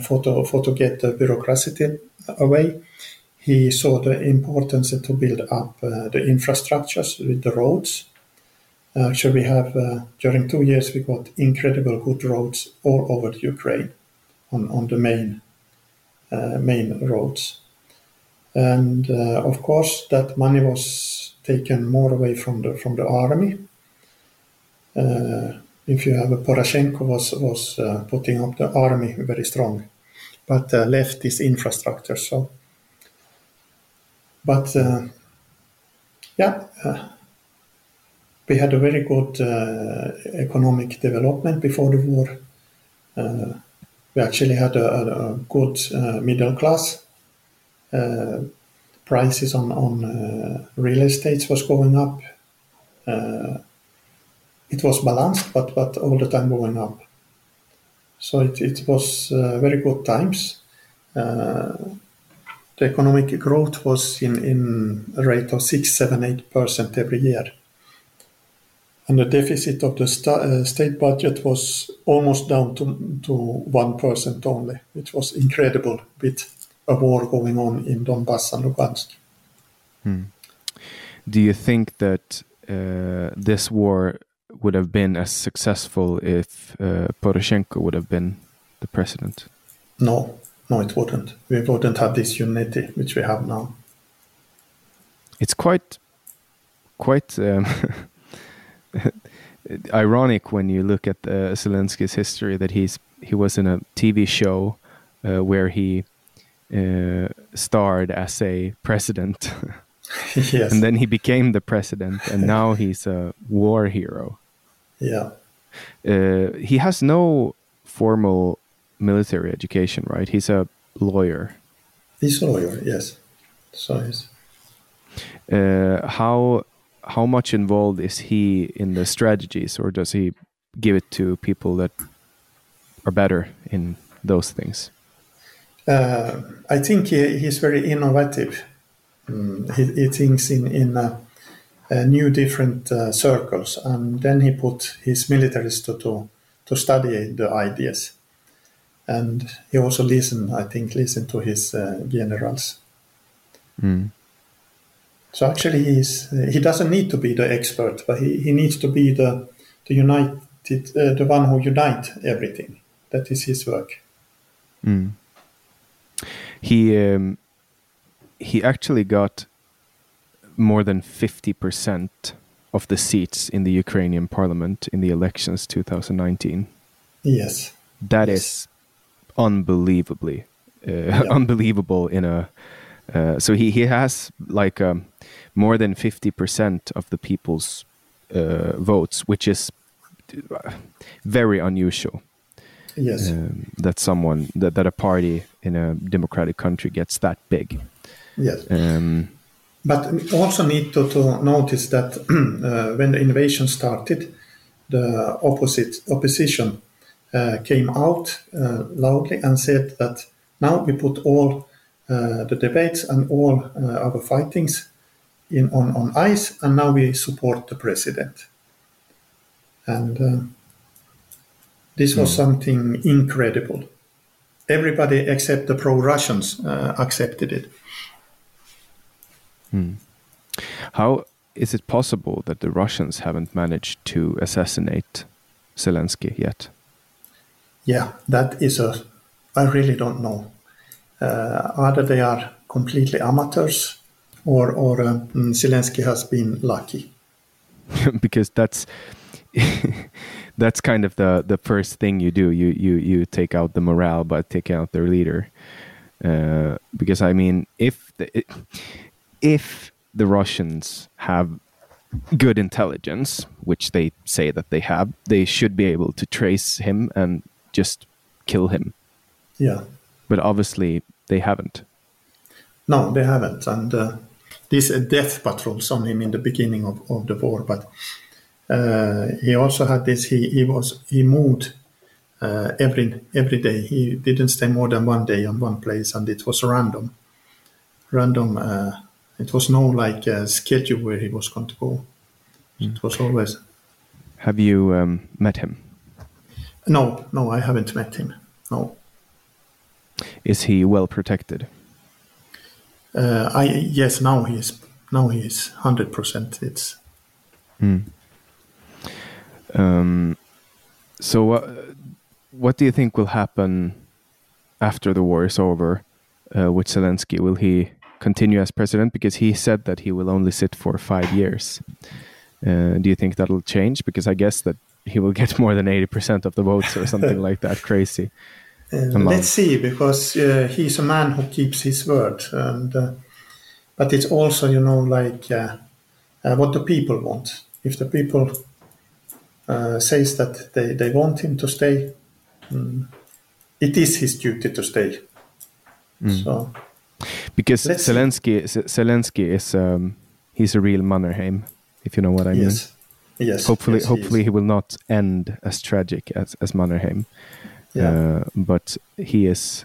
S2: for to for to get the bureaucracy away. He saw the importance to build up the infrastructures with the roads Actually, we have uh, during two years we got incredible good roads all over Ukraine on, on the main uh, main roads, and uh, of course that money was taken more away from the from the army. if you have a Poroshenko was was putting up the army very strong, but left this infrastructure. So, but yeah we had a very good uh, economic development before the war. Uh, we actually had a, a, a good uh, middle class. Uh, prices on on uh, real estates was going up. Uh, it was balanced, but but all the time going up. So it, it was very good times. the economic growth was in, in a rate of six, seven, eight percent every year and the deficit of the uh, state budget was almost down to, to 1% only, which was incredible with a war going on in Donbass and Lugansk.
S1: Hmm. Do you think that uh, this war would have been as successful if uh, Poroshenko would have been the president?
S2: No, no, it wouldn't. We wouldn't have this unity which we have now.
S1: It's quite, quite. Um, [laughs] [laughs] ironic when you look at uh, Zelensky's history that he's he was in a TV show uh, where he uh, starred as a president. [laughs]
S2: yes.
S1: And then he became the president, and now he's a war hero.
S2: Yeah.
S1: Uh, he has no formal military education, right? He's a lawyer.
S2: He's a lawyer, yes. So he's.
S1: Uh, how how much involved is he in the strategies, or does he give it to people that are better in those things?
S2: Uh, I think he, he's very innovative. Mm, he, he, thinks in in uh, uh, new different uh, circles, and then he put his militaries to to, to study the ideas, and he also listen. I think listen to his uh, generals.
S1: Mm.
S2: So actually, he's he doesn't need to be the expert, but he, he needs to be the the united uh, the one who unite everything. That is his work.
S1: Mm. He um, he actually got more than fifty percent of the seats in the Ukrainian parliament in the elections 2019.
S2: Yes,
S1: that
S2: yes.
S1: is unbelievably uh, yeah. [laughs] unbelievable in a uh, so he, he has like um, more than 50% of the people's uh, votes, which is very unusual.
S2: Yes.
S1: Um, that someone, that, that a party in a democratic country gets that big.
S2: Yes.
S1: Um,
S2: but also need to, to notice that [clears throat] uh, when the invasion started, the opposite opposition uh, came out uh, loudly and said that now we put all uh, the debates and all uh, our fightings in on, on ice, and now we support the president. And uh, this was mm. something incredible. Everybody except the pro-Russians uh, accepted it.
S1: Mm. How is it possible that the Russians haven't managed to assassinate Zelensky yet?
S2: Yeah, that is a. I really don't know. Uh, either they are completely amateurs or, or uh, mm, Zelensky has been lucky. [laughs]
S1: because that's [laughs] that's kind of the the first thing you do. You you you take out the morale by taking out their leader. Uh, because I mean, if the, if the Russians have good intelligence, which they say that they have, they should be able to trace him and just kill him.
S2: Yeah.
S1: But obviously, they haven't.
S2: No, they haven't. And uh, these death patrols on him in the beginning of, of the war, but uh, he also had this. He, he was he moved uh, every every day. He didn't stay more than one day on one place, and it was random. Random. Uh, it was no like uh, schedule where he was going to go. Mm. It was always.
S1: Have you um, met him?
S2: No, no, I haven't met him. No.
S1: Is he well protected?
S2: Uh, I yes, now he is. Now he is hundred percent. It's.
S1: Mm. Um, so, uh, what do you think will happen after the war is over uh, with Zelensky? Will he continue as president? Because he said that he will only sit for five years. Uh, do you think that'll change? Because I guess that he will [laughs] get more than 80% of the votes or something [laughs] like that. Crazy.
S2: Uh, let's see, because uh, he's a man who keeps his word. and uh, But it's also, you know, like uh, what the people want. If the people uh, says that they, they want him to stay, mm, it is his duty to stay. Mm. So,
S1: because Zelensky, Zelensky is um, he's a real Mannerheim, if you know what I mean.
S2: Yes. Yes.
S1: Hopefully,
S2: yes,
S1: hopefully he, he, will not end as tragic as as Mannerheim. Yeah. Uh, but he is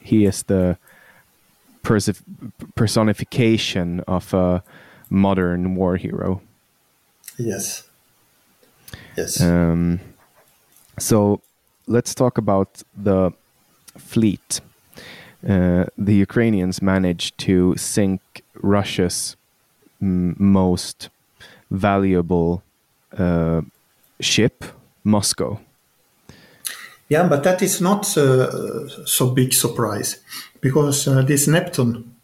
S1: he is the personification of a modern war hero.
S2: Yes. Yes.
S1: Um, so let's talk about the fleet. Uh, the Ukrainians managed to sink Russia's m- most valuable uh, ship, Moscow.
S2: Yeah, but that is not uh, so big surprise because uh, this Neptune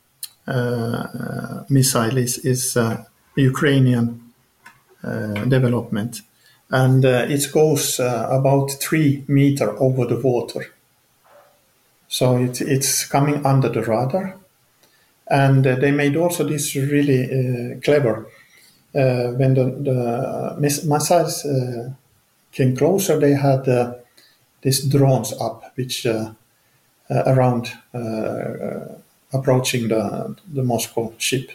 S2: uh, missile is, is Ukrainian development and uh, it goes uh, about three meter over the water. So it, it's coming under the radar. And uh, they made also this really uh, clever. Uh, when the, the missiles uh, came closer, they had these drones up, which around approaching the, the Moscow ship.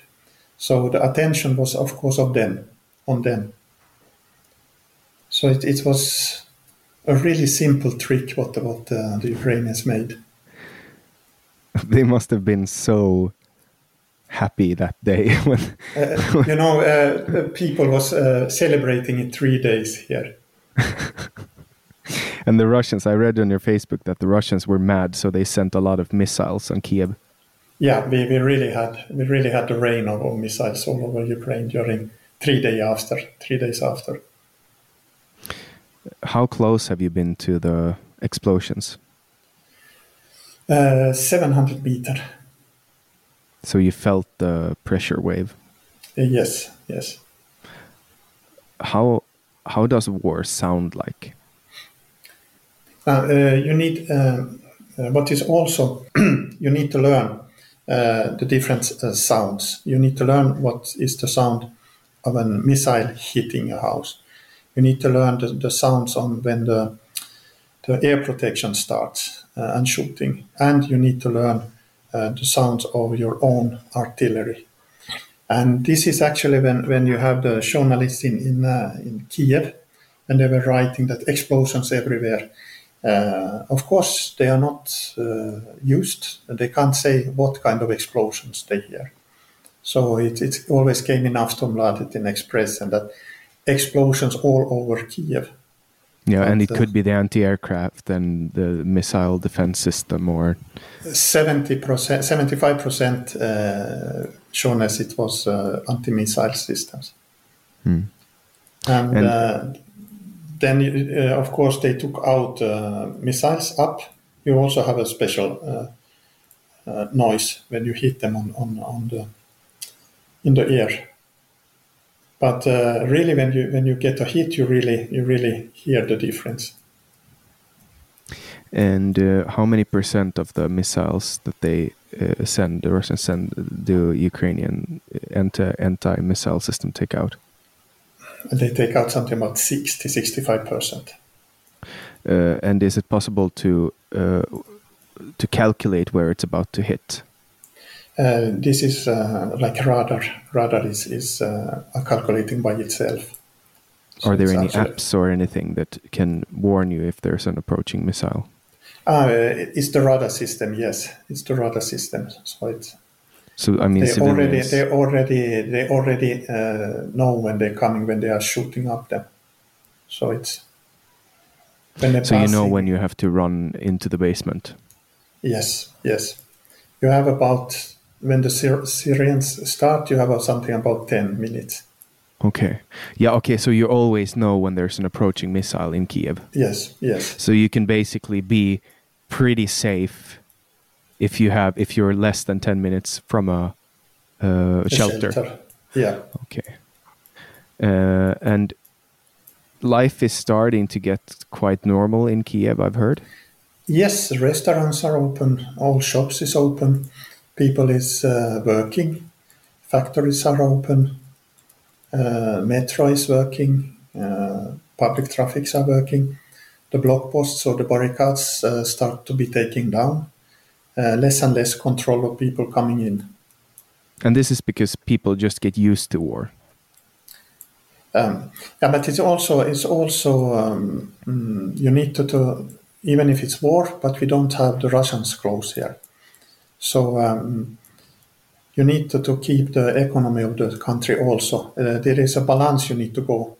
S2: So the attention was, of course, of them, on them. So it, it was a really simple trick what, what uh, the Ukrainians made. [laughs]
S1: They must have been so happy that day [laughs] when
S2: uh, you know uh, people was uh, celebrating it three days here [laughs] [laughs]
S1: and the russians i read on your facebook that the russians were mad so they sent a lot of missiles on kiev
S2: yeah we, we really had we really had the rain of, of missiles all over ukraine during three days after three days after
S1: how close have you been to the explosions?
S2: Uh, 700 meter.
S1: So you felt the pressure wave?
S2: Uh, yes, yes.
S1: How how does war sound like?
S2: Uh, uh you need uh, what is also [clears throat] you need to learn the different sounds. You need to learn what is the sound of a missile hitting a house you need to learn the, the sounds on when the the air protection starts uh, and shooting, and you need to learn uh, the sounds of your own artillery. And this is actually when, when you have the journalists in in, uh, in Kiev, and they were writing that explosions everywhere. Uh, of course, they are not uh, used. They can't say what kind of explosions they hear. So it, it always came in Aftonbladet in Express, and that explosions all over Kiev.
S1: Yeah, but, and it uh, could be the anti-aircraft and the missile defense system, or
S2: seventy percent, seventy-five percent uh, shown as it was uh, anti-missile systems. Hmm. And, and uh, then, uh, of course, they took out uh, missiles up. You also have a special noise when you hit them on, on, on the in the air but uh, really, when you when you get a hit, you really you really hear the difference.
S1: And uh, how many percent of the missiles that they uh, send, the Russians send, do Ukrainian anti anti missile system take out?
S2: They take out something about 60, 65 percent.
S1: Uh, and is it possible to uh, to calculate where it's about to hit?
S2: Uh, this is uh, like radar. Radar is is uh, calculating by itself.
S1: So Are there any apps or anything that can warn you if there's an approaching missile?
S2: Uh, it's the radar system. Yes, it's the radar system. So it's.
S1: So I mean,
S2: they already they already they already uh, know when they're coming when they are shooting up them. So it's.
S1: so passing, you know when you have to run into the basement.
S2: Yes. Yes. You have about when the Syrians start, you have something about 10 minutes.
S1: Okay. Yeah, okay. So you always know when there's an approaching missile in Kiev.
S2: Yes, yes.
S1: So you can basically be pretty safe if you have if you're less than 10 minutes from a, uh, a shelter. shelter.
S2: Yeah.
S1: Okay. Uh, and life is starting to get quite normal in Kiev, I've heard.
S2: Yes, restaurants are open, all shops is open people is uh, working, factories are open, uh, metro is working, uh, public traffics are working, the block posts or the barricades start to be taken down. Less and less control of people coming in.
S1: And this is because people just get used to war.
S2: Um, yeah, but it's also it's also um, mm, you need to, to even if it's war, but we don't have the Russians close here. So um, you need to, to, keep the economy of the country also. Uh, there is a balance you need to go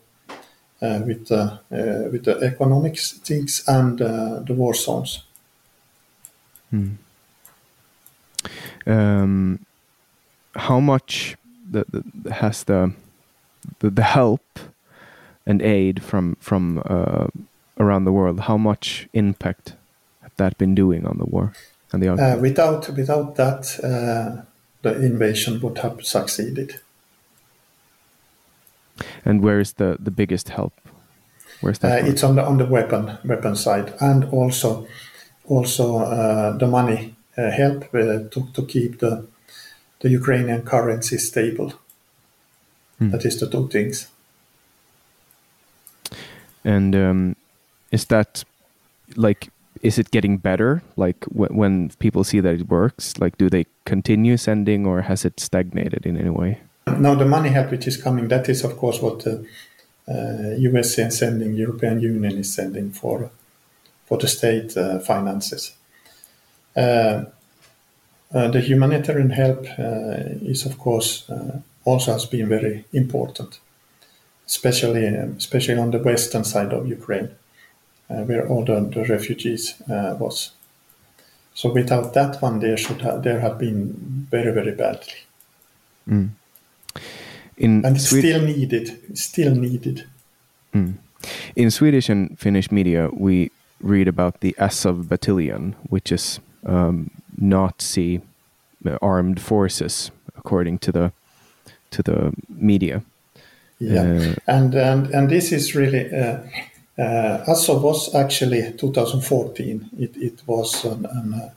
S2: uh, with, uh, with the economic things and uh, the war zones.
S1: Hmm. Um, how much the, the, has the, the, the help and aid from from uh, around the world? How much impact has that been doing on the war?
S2: and the uh, without without that, uh, the invasion would have succeeded.
S1: And where is the the biggest help?
S2: Where's that? Uh, it's on the on the weapon weapon side, and also also uh, the money help uh, to to keep the the Ukrainian currency stable. Hmm. That is the two things.
S1: And um, is that like is it getting better? Like when people see that it works, like do they continue sending or has it stagnated in any way?
S2: No, the money help which is coming, that is of course what the uh, USA is sending, European Union is sending for for the state uh, finances. Uh, uh the humanitarian help uh, is of course uh, also has been very important, especially especially on the western side of Ukraine. Where all the, the refugees uh, was. So without that one, there should have, there have been very very badly. Mm. In and still needed, still needed.
S1: Mm. In Swedish and Finnish media, we read about the Azov Battalion, which is um, Nazi uh, armed forces, according to the to the media.
S2: Yeah, uh, and and and this is really uh, uh, Azov was actually 2014. It, it was an, an,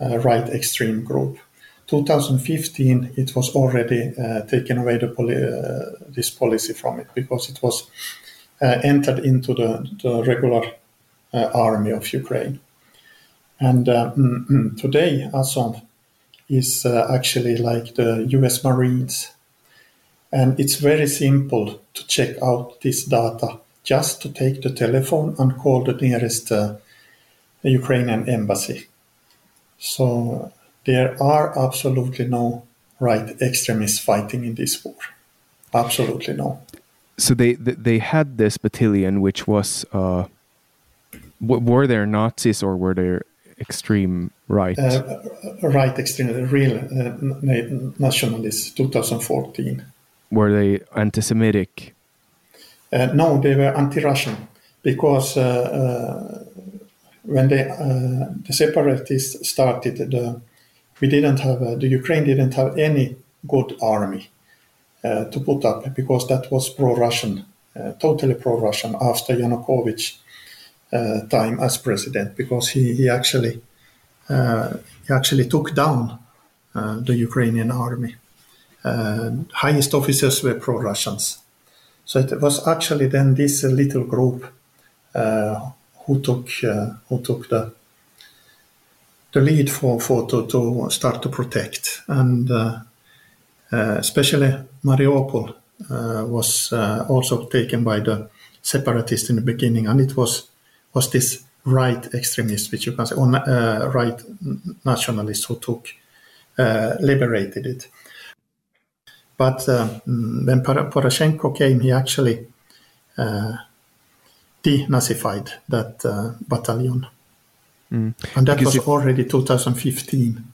S2: a right extreme group. 2015, it was already uh, taken away the poli- uh, this policy from it because it was uh, entered into the, the regular uh, army of Ukraine. And uh, mm, mm, today, Azov is actually like the US Marines. And it's very simple to check out this data just to take the telephone and call the nearest uh, Ukrainian embassy. So there are absolutely no right extremists fighting in this war. Absolutely no.
S1: So they they had this battalion, which was uh, were there Nazis or were there extreme right? Uh,
S2: right extreme, real uh, nationalists. 2014.
S1: Were they anti-Semitic?
S2: Uh, no, they were anti-Russian because uh, uh, when they, the separatists started, the, we didn't have the Ukraine didn't have any good army to put up because that was pro-Russian, totally pro-Russian after Yanukovych time as president because he, he actually he actually took down the Ukrainian army. highest officers were pro-Russians. So it was actually then this little group uh, who took uh, who took the the lead for, for to, to start to protect. And uh, uh, especially Mariupol uh, was uh, also taken by the separatists in the beginning. And it was was this right extremists which you can say or uh, right nationalists who took liberated it but when Poroshenko came he actually denazified that battalion Mm. And that because was already 2015.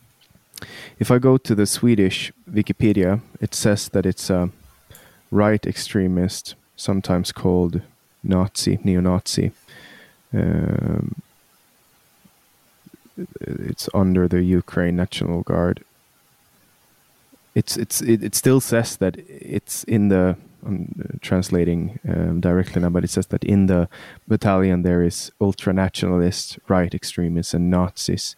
S1: If I go to the Swedish Wikipedia, it says that it's a right extremist, sometimes called Nazi, neo Nazi. Um, it's under the Ukraine National Guard. It's it's it, it still says that it's in the I'm uh, translating um, directly now, but it says that in the battalion there is ultra nationalists, right extremists, and Nazis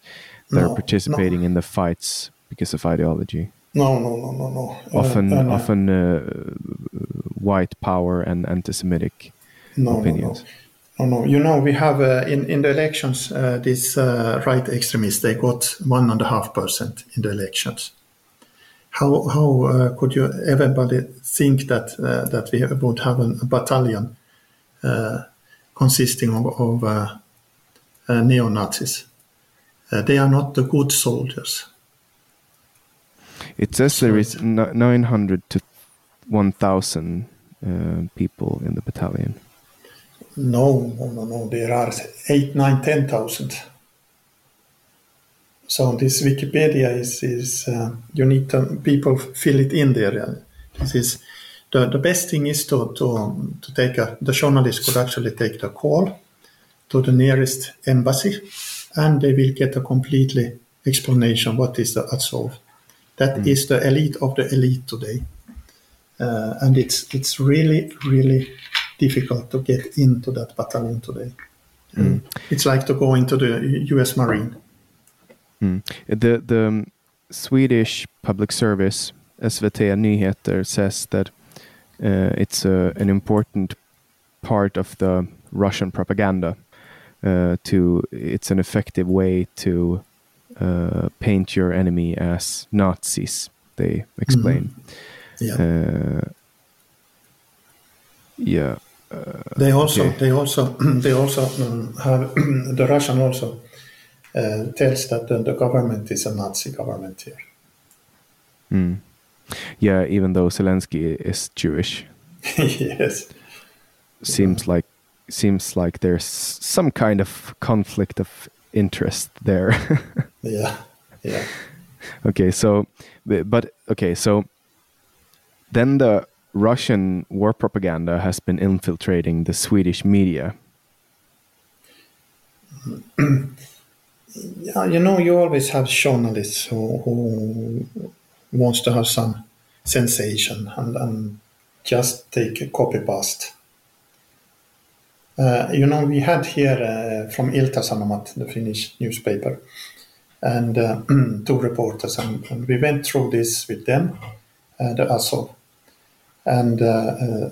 S1: that no, are participating no. in the fights because of ideology.
S2: No, no, no, no, no.
S1: Uh, often, uh, often uh, white power and anti-Semitic no, opinions.
S2: No, no. No, no. You know, we have uh, in in the elections uh, these right extremists. They got one and a half percent in the elections how how uh, could you everybody think that uh, that we would have a battalion uh, consisting of, of uh, uh, neo Nazis? Uh, they are not the good soldiers.
S1: It says there is 900 to 1,000 people in the battalion.
S2: No, no, no, no. There are eight, nine, ten thousand. So this Wikipedia is is uh, you need to people fill it in there. This is the, the best thing is to to to take a the journalist could actually take the call to the nearest embassy, and they will get a completely explanation what is the Azov. That mm. is the elite of the elite today, uh, and it's it's really really difficult to get into that battalion today. Mm. It's like to go into the U.S. Marine.
S1: Mm. The the um, Swedish public service SVT Nyheter says that uh, it's a, an important part of the Russian propaganda. Uh, to it's an effective way to uh, paint your enemy as Nazis. They explain.
S2: Mm-hmm. Yeah.
S1: Uh, yeah. Uh,
S2: they also okay. they also [clears throat] they also um, have [clears throat] the Russian also uh, tells that the, the, government is a Nazi government here.
S1: Mm. Yeah, even though Zelensky is Jewish. [laughs]
S2: yes.
S1: Seems yeah. like seems like there's some kind of conflict of interest there. [laughs]
S2: yeah. Yeah.
S1: Okay, so but okay, so then the Russian war propaganda has been infiltrating the Swedish media. [clears throat]
S2: you know, you always have journalists who, who wants to have some sensation and, and just take a copy paste. Uh, you know, we had here uh, from Ilta-Sanomat, the Finnish newspaper, and uh, [clears throat] two reporters, and, and, we went through this with them, uh, the. And uh, uh,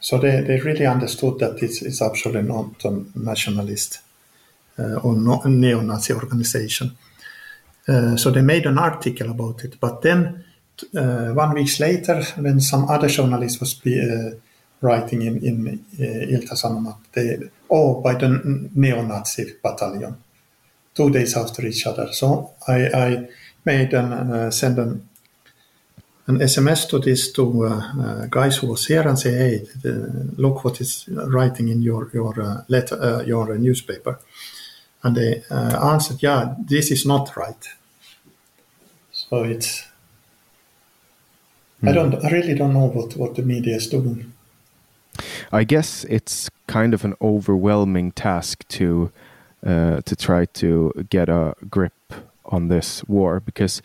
S2: so they, they really understood that it's, it's absolutely not a nationalist uh, or no, neo-Nazi organization. Uh, so they made an article about it. But then one week later, when some other journalist was writing in, in Ilta-Sanomat, they, oh, by the neo-Nazi battalion, two days after each other. So I, I made and uh, send an, an SMS to these two uh, uh, guys who was here and say, hey, look what is writing in your your letter, your newspaper. And they uh, answered, yeah, this is not right. So it's. I don't, I really don't know what, what the media is doing.
S1: I guess it's kind of an overwhelming task to uh, to try to get a grip on this war because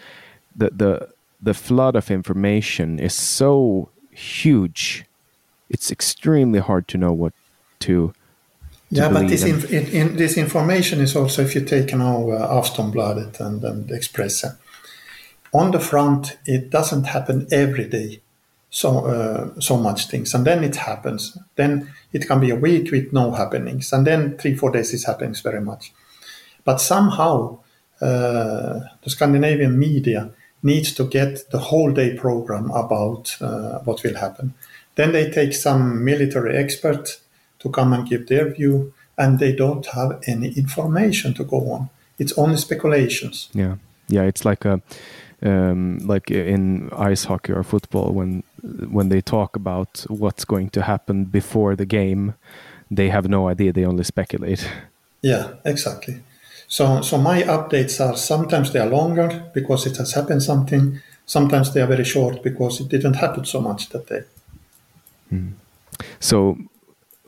S1: the the the flood of information is so huge. It's extremely hard to know what to
S2: yeah, but this, in, in, this information is also, if you take now uh, Aftonbladet and, and Expressen, on the front, it doesn't happen every day. so uh, so much things, and then it happens. Then it can be a week with no happenings, and then three four days it happens very much. But somehow uh, the Scandinavian media needs to get the whole day program about uh, what will happen. Then they take some military expert to come and give their view, and they don't have any information to go on. It's only speculations.
S1: Yeah, yeah, it's like a um, like in ice hockey or football when when they talk about what's going to happen before the game, they have no idea. They only speculate.
S2: Yeah, exactly. So, so my updates are sometimes they are longer because it has happened something. Sometimes they are very short because it didn't happen so much that day.
S1: Mm. So,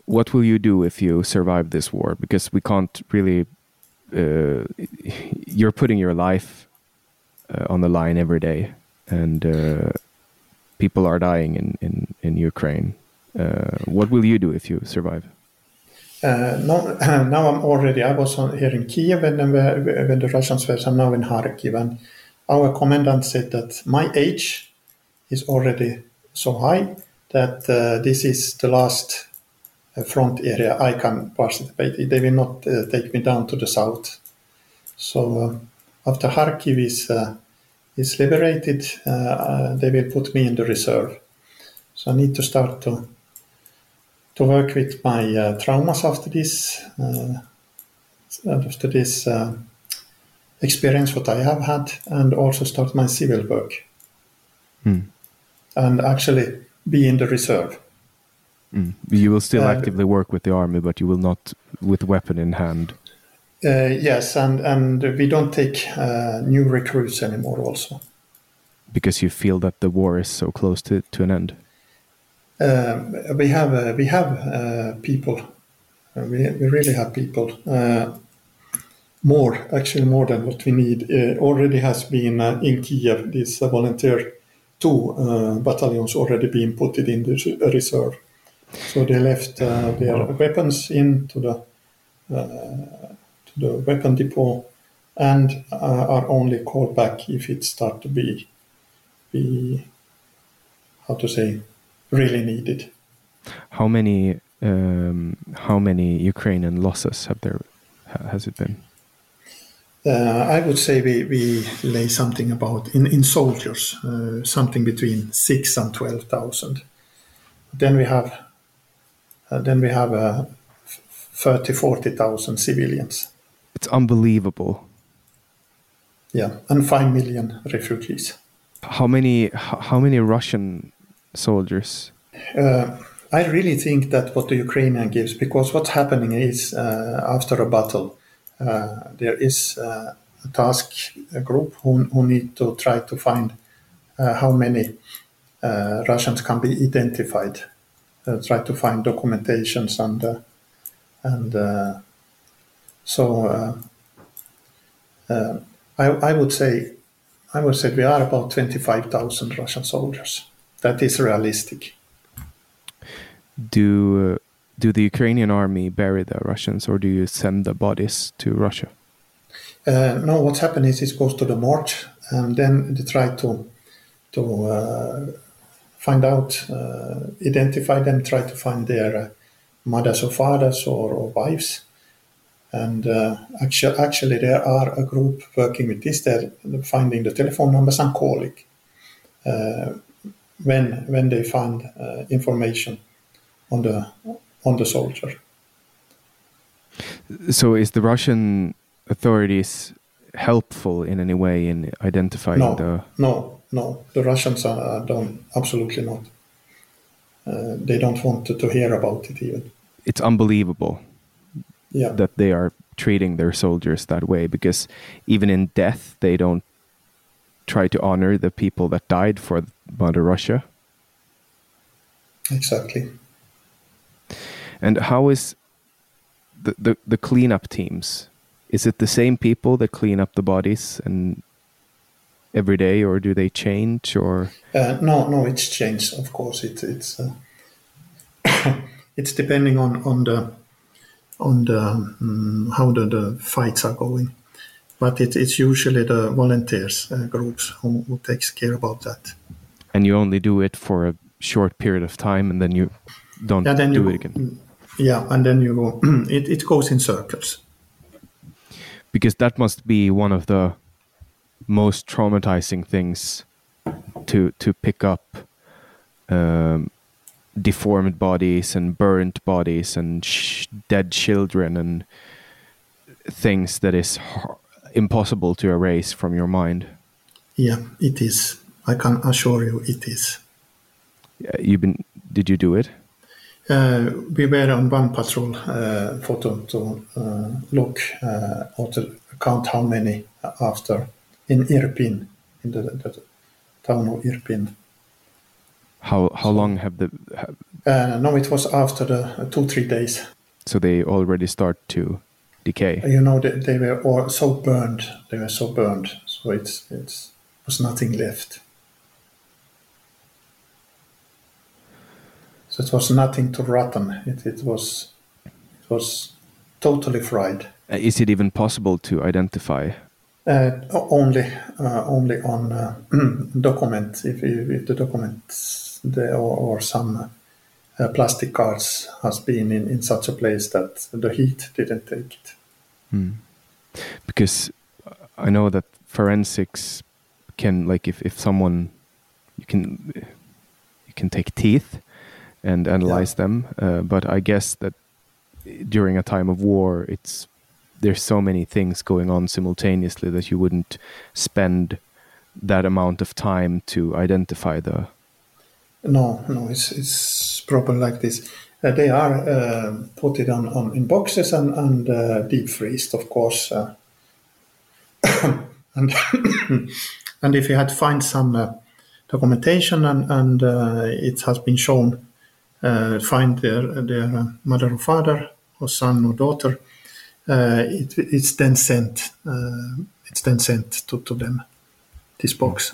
S1: what will you do if you survive this war? Because we can't really. Uh, you're putting your life uh, on the line every day, and uh, people are dying in in in Ukraine. Uh, what will you do if you survive?
S2: Uh, no, [clears throat] now I'm already. I was on, here in Kiev when, when the Russians were. I'm now in Kharkiv, and our commandant said that my age is already so high that uh, this is the last uh, front area I can participate. They will not uh, take me down to the south. So after Kharkiv is is liberated, they will put me in the reserve. So I need to start to to work with my uh, traumas after this, uh, after this uh, experience what I have had, and also start my civil work,
S1: mm.
S2: and actually be in the reserve.
S1: Mm. You will still actively work with the army, but you will not with weapon in hand.
S2: Uh, yes, and and we don't take uh, new recruits anymore, also.
S1: Because you feel that the war is so close to, to an end.
S2: Uh, we have uh, we have uh, people. Uh, we, we really have people. Uh, more, actually, more than what we need. Uh, already has been in Kiev. This volunteer two battalions already been put in the reserve. So they left their weapons into the to the weapon depot and uh, are only called back if it start to be be how to say really needed.
S1: How many um, how many Ukrainian losses have there has it been?
S2: Uh, I would say we, we lay something about in, in soldiers uh, something between six and twelve thousand. Then we have uh, then we have uh, 30 40,000 civilians.
S1: It's unbelievable.
S2: Yeah, and 5 million refugees.
S1: How many how many Russian soldiers?
S2: Uh, I really think that what the Ukrainian gives, because what's happening is uh, after a battle, uh, there is uh, a task a group who, who need to try to find uh, how many uh, Russians can be identified, try to find documentations and and so I, I would say I would say we are about twenty five thousand Russian soldiers that is realistic.
S1: Do uh, do the Ukrainian army bury the Russians, or do you send the bodies to Russia?
S2: Uh, no, what's happened is it goes to the march, and then they try to to uh, find out, uh, identify them, try to find their uh, mothers or fathers or, or wives. And uh, actually, actually, there are a group working with this. They're finding the telephone numbers and calling when when they find uh, information on the on the soldier.
S1: So, is the Russian authorities helpful in any way in identifying
S2: no,
S1: the?
S2: No, no, the Russians are don't absolutely not. Uh, they don't want to, to hear about it even.
S1: It's unbelievable.
S2: Yeah.
S1: That they are treating their soldiers that way because even in death they don't try to honor the people that died for Mother Russia.
S2: Exactly.
S1: And how is the, the, the cleanup teams? Is it the same people that clean up the bodies and every day, or do they change? Or
S2: uh, no, no, it's changed. Of course, it, it's uh, [coughs] it's depending on on the on the um, how the, the fights are going but it, it's usually the volunteers uh, groups who, who, takes care about that.
S1: And you only do it for a short period of time and then you don't
S2: Yeah, then
S1: do
S2: you
S1: it again.
S2: Yeah, and then you go. [clears throat] it it goes in circles.
S1: Because that must be one of the most traumatizing things to to pick up um, deformed bodies and burnt bodies and sh- dead children and things that is impossible to erase from your mind.
S2: Yeah, it is. I can assure you, it is.
S1: You've been. Did you do it?
S2: Uh, we were on one patrol uh, for to, to uh, look uh, or to count how many after in Irpin, in the, the town of Irpin.
S1: How how long have the have,
S2: Uh, no, it was after the uh, two three days.
S1: so they already start to decay?
S2: You know, they, they were all so burned. They were so burned, so it's it's was nothing left. So it was nothing to rotten. It, it was it was totally fried.
S1: Uh, Is it even possible to identify?
S2: Uh, only uh, only on uh, [clears throat] document if, if the documents there or, or some uh, plastic cards has been in, in such a place that the heat didn't take it.
S1: Because I know that forensics can like if, if someone you can you can take teeth and analyze them, uh, but I guess that during a time of war, it's there's so many things going on simultaneously that you wouldn't spend that amount of time to identify the.
S2: No, no, it's it's probably like this. Uh, they are uh, put it on, on in boxes and and uh, deep freezed, of course. [coughs] And [coughs] and if you had find some documentation and and it has been shown, find their their mother or father or son or daughter, uh, it, it's then sent. Uh, it's then sent to, to them. This box.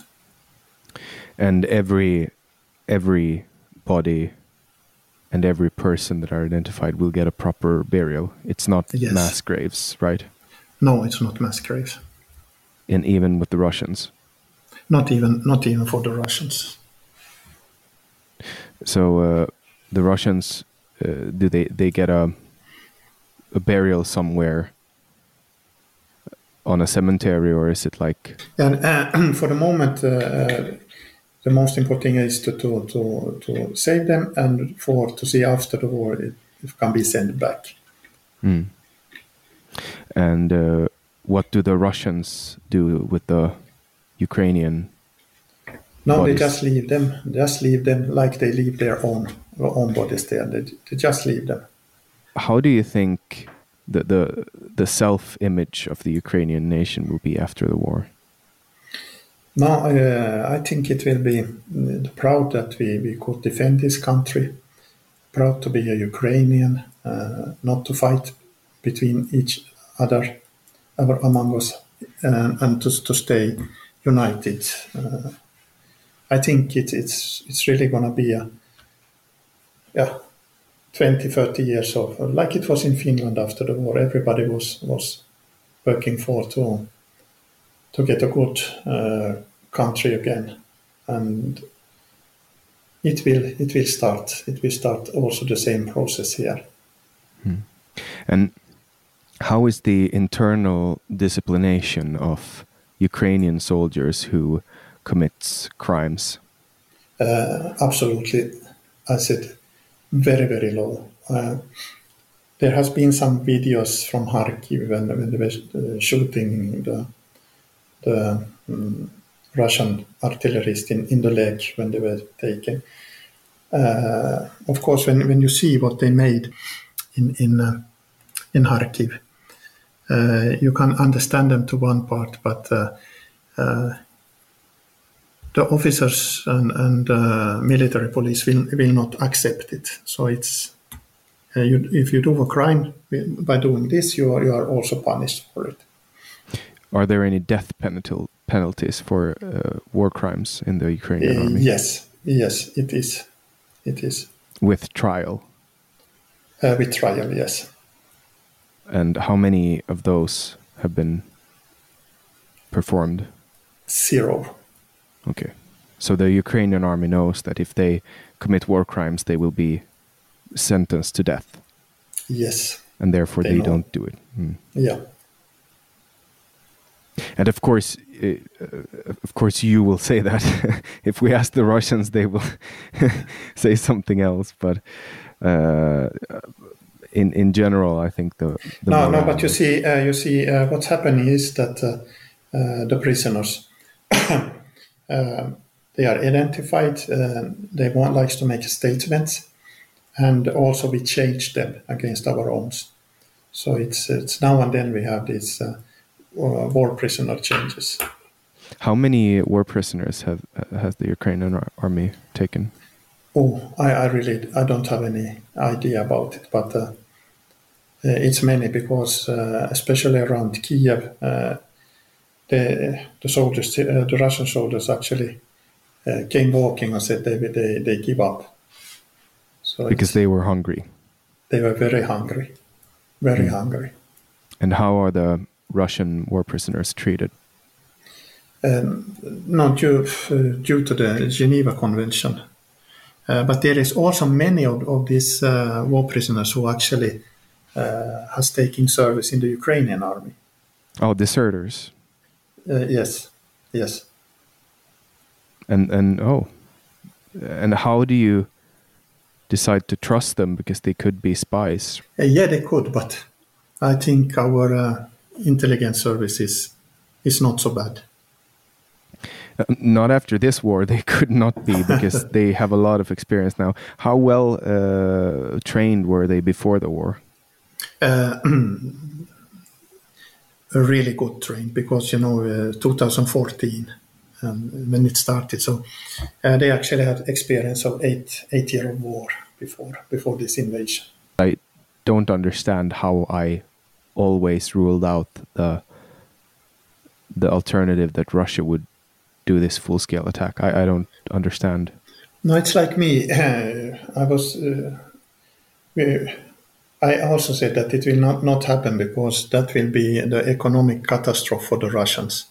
S1: and every every body and every person that are identified will get a proper burial. It's not
S2: Yes.
S1: mass graves, right?
S2: No, it's not mass graves.
S1: And even with the Russians.
S2: Not even not even for the Russians.
S1: So uh, the Russians uh, do they they get a a burial somewhere on a cemetery or is it like
S2: And uh, [clears throat] for the moment, uh, uh, the most important thing is to, to, to, to save them and for to see after the war it, it can be sent back.
S1: Hmm. and uh, what do the Russians do with the Ukrainian
S2: No,
S1: Bodies.
S2: they just leave them. Just leave them like they leave their own own bodies there. They, they just leave them.
S1: how do you think the the the self image of the Ukrainian nation will be after the war?
S2: No, uh, I think it will be uh, proud that we, we could defend this country, proud to be a Ukrainian, uh, not to fight between each other uh, among us, and to, to stay united. I think it, it's it's really going to be a yeah 20, 30 years of like it was in Finland after the war. Everybody was was working for to to get a good uh, country again, and it will it will start. It will start also the same process here.
S1: And how is the internal disciplination of Ukrainian soldiers who commits crimes?
S2: Uh, absolutely, I said, very very low. Uh, there has been some videos from Kharkiv when, when they were uh, shooting the the um, Russian artillerists in, in the leg when they were taken. Uh, of course, when, when you see what they made in in uh, in Kharkiv, uh, you can understand them to one part, but uh, uh, the officers and, and uh, military police will will not accept it. So it's uh, you, if you do a crime by doing this, you are you are also punished for it.
S1: Are there any death penalty penalties for uh, war crimes in the Ukrainian
S2: Uh,
S1: army
S2: yes, yes, it is, it is
S1: with trial?
S2: uh, with trial. Yes,
S1: And how many of those have been performed?
S2: zero.
S1: Okay, So the Ukrainian army knows that if they commit war crimes, they will be sentenced to death.
S2: Yes.
S1: And therefore,
S2: They
S1: they, don't do it. Mm.
S2: Yeah.
S1: And of course, uh, of course, you will say that. [laughs] if we ask the Russians, they will [laughs] say something else. But uh, in in general, I think the, the
S2: no, no, but you see, uh, you see, uh, what's happening is that uh, uh, the prisoners [coughs] uh, they are identified. Uh, they want likes to make statements, and also we change them against our own. So it's it's now and then we have these uh, uh, war prisoner changes.
S1: How many war prisoners have has the Ukrainian army taken?
S2: Oh, I, I really I don't have any idea about it, but uh, uh, it's many because uh, especially around Kiev, uh, the the soldiers, uh, the Russian soldiers actually uh, came walking and said they they, they give up. So
S1: Because they were hungry.
S2: they were very hungry, very hungry.
S1: And how are the Russian war prisoners treated?
S2: um, not due, uh, due to the Geneva Convention. Uh, but there is also many of, of these uh, war prisoners who actually uh, has taken service in the Ukrainian army.
S1: Oh, deserters.
S2: Uh, yes, yes.
S1: And and oh, and how do you decide to trust them because they could be spies?
S2: Uh, yeah, they could, but I think our uh, intelligence services is, not so bad.
S1: Uh, Not after this war, they [laughs] could not be because [laughs] they have a lot of experience now. How well uh, trained were they before the war?
S2: Uh, [clears throat] really good trained because you know uh, 2014 um, when it started so uh, they actually had experience of eight eight year of war before before this invasion
S1: I don't understand how I always ruled out the the alternative that Russia would do this full scale attack. I, I don't understand.
S2: no it's like me [laughs] i was uh, i also said that it will not, not happen because that will be the economic catastrophe for the russians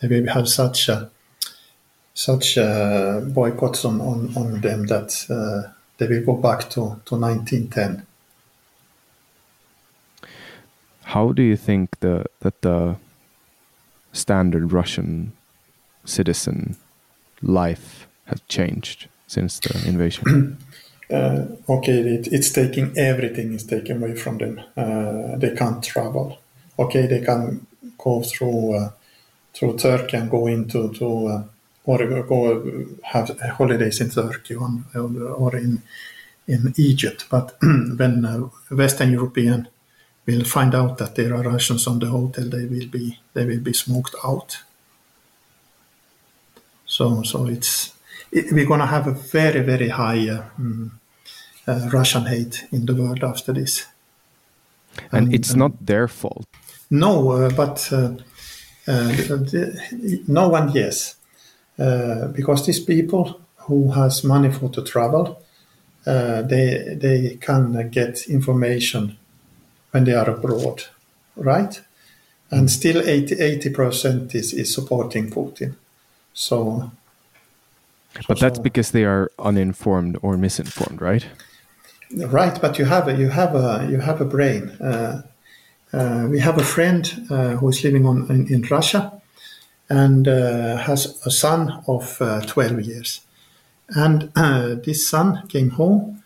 S2: they will have such a such uh, boycotts on, on, on them that uh, they will go back to, to 1910
S1: How do you think the that the standard Russian citizen life has changed since the invasion? [clears throat]
S2: uh, okay, it, it's taking everything is taken away from them. Uh, they can't travel. Okay, they can go through uh, through Turkey and go into to uh, or go have holidays in Turkey on, or in in Egypt. But [clears throat] when uh, Western European will find out that there are Russians on the hotel, they will be they will be smoked out. So so it's it, we're gonna have a very very high uh, mm, uh, Russian hate in the world after this.
S1: and
S2: And-
S1: it's not their fault.
S2: No, uh, but uh, uh, the- the- no one yes, uh, because these people who has money for to travel, uh, they they can get information when they are abroad, right? And still 80 percent is, is supporting Putin. So
S1: But that's
S2: so-
S1: because they are uninformed or misinformed, right?
S2: Right, but you have a, you have a you have a brain. Uh, uh, we have a friend uh, who is living on in, in Russia and uh, has a son of uh, 12 years. And uh, this son came home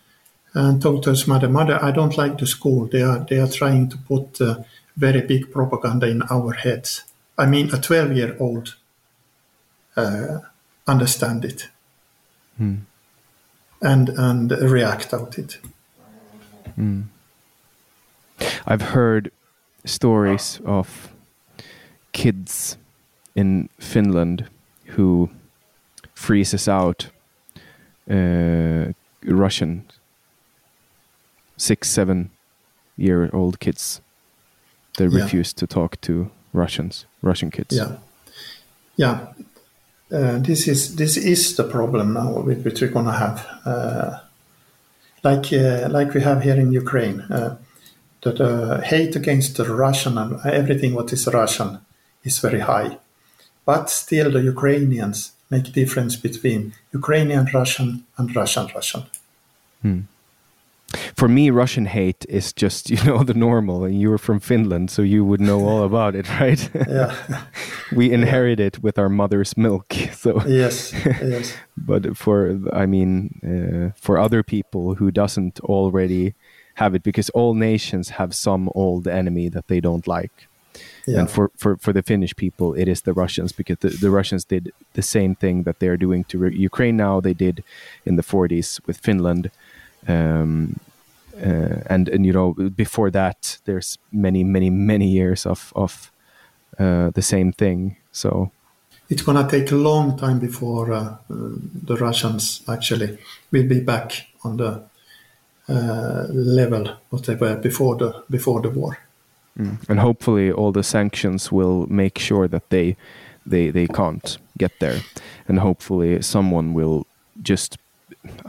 S2: and told to his mother, "Mother, I don't like the school. They are they are trying to put uh, very big propaganda in our heads. I mean, a 12 year old uh, understand it and and react out it."
S1: I've heard stories of kids in Finland who freezes out uh, Russian six, seven year old kids. They
S2: Yeah.
S1: refuse to talk to Russians, Russian kids.
S2: Yeah, yeah. Uh, this is this is the problem now which we're gonna have, uh, like uh, like we have here in Ukraine. Uh, that uh, hate against the Russian and everything what is Russian is very high, but still the Ukrainians make difference between Ukrainian Russian and Russian Russian.
S1: Hmm. For me, Russian hate is just [laughs] you know the normal, and you were from Finland, so you would know all about it, [laughs] right?
S2: Yeah. [laughs]
S1: we inherit it with our mother's milk. So
S2: yes, yes.
S1: but for I mean, uh, for other people who doesn't already have it, because all nations have some old enemy that they don't like. Yeah. And for, for, for the Finnish people, it is the Russians because the, the Russians did the same thing that they're doing to Ukraine now. They did in the 40s with Finland. Um, uh, and and you know before that there's many many many years of of uh, the same thing. So
S2: it's going to take a long time before uh, the Russians actually will be back on the uh, level what they were before the before the war.
S1: Mm. and hopefully all the sanctions will make sure that they they they can't get there. And hopefully someone will just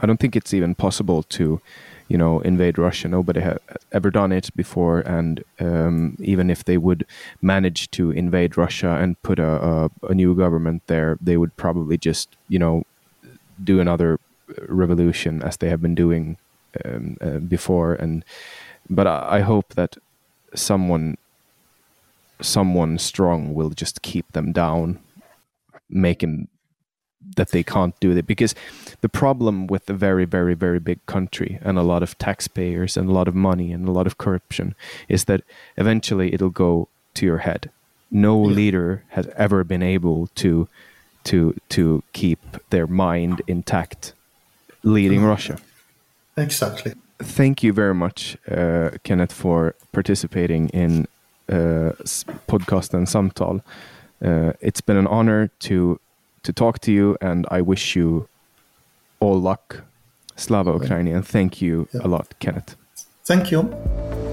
S1: I don't think it's even possible to you know, invade Russia. Nobody had ever done it before, and um, even if they would manage to invade Russia and put a, a, a, new government there, they would probably just, you know, do another revolution as they have been doing um, uh, before. And but I, I hope that someone, someone strong, will just keep them down, making that they can't do it. Because the problem with a very very very big country and a lot of taxpayers and a lot of money and a lot of corruption is that eventually it'll go to your head. No yeah. leader has ever been able to to to keep their mind intact leading russia.
S2: Exactly.
S1: Thank you very much uh, kenneth for participating in uh, podcast and samtal. Uh, it's been an honor to to talk to you, and I wish you all luck. Slava Ukraini, and thank you yeah. a lot, Kenneth.
S2: Thank you.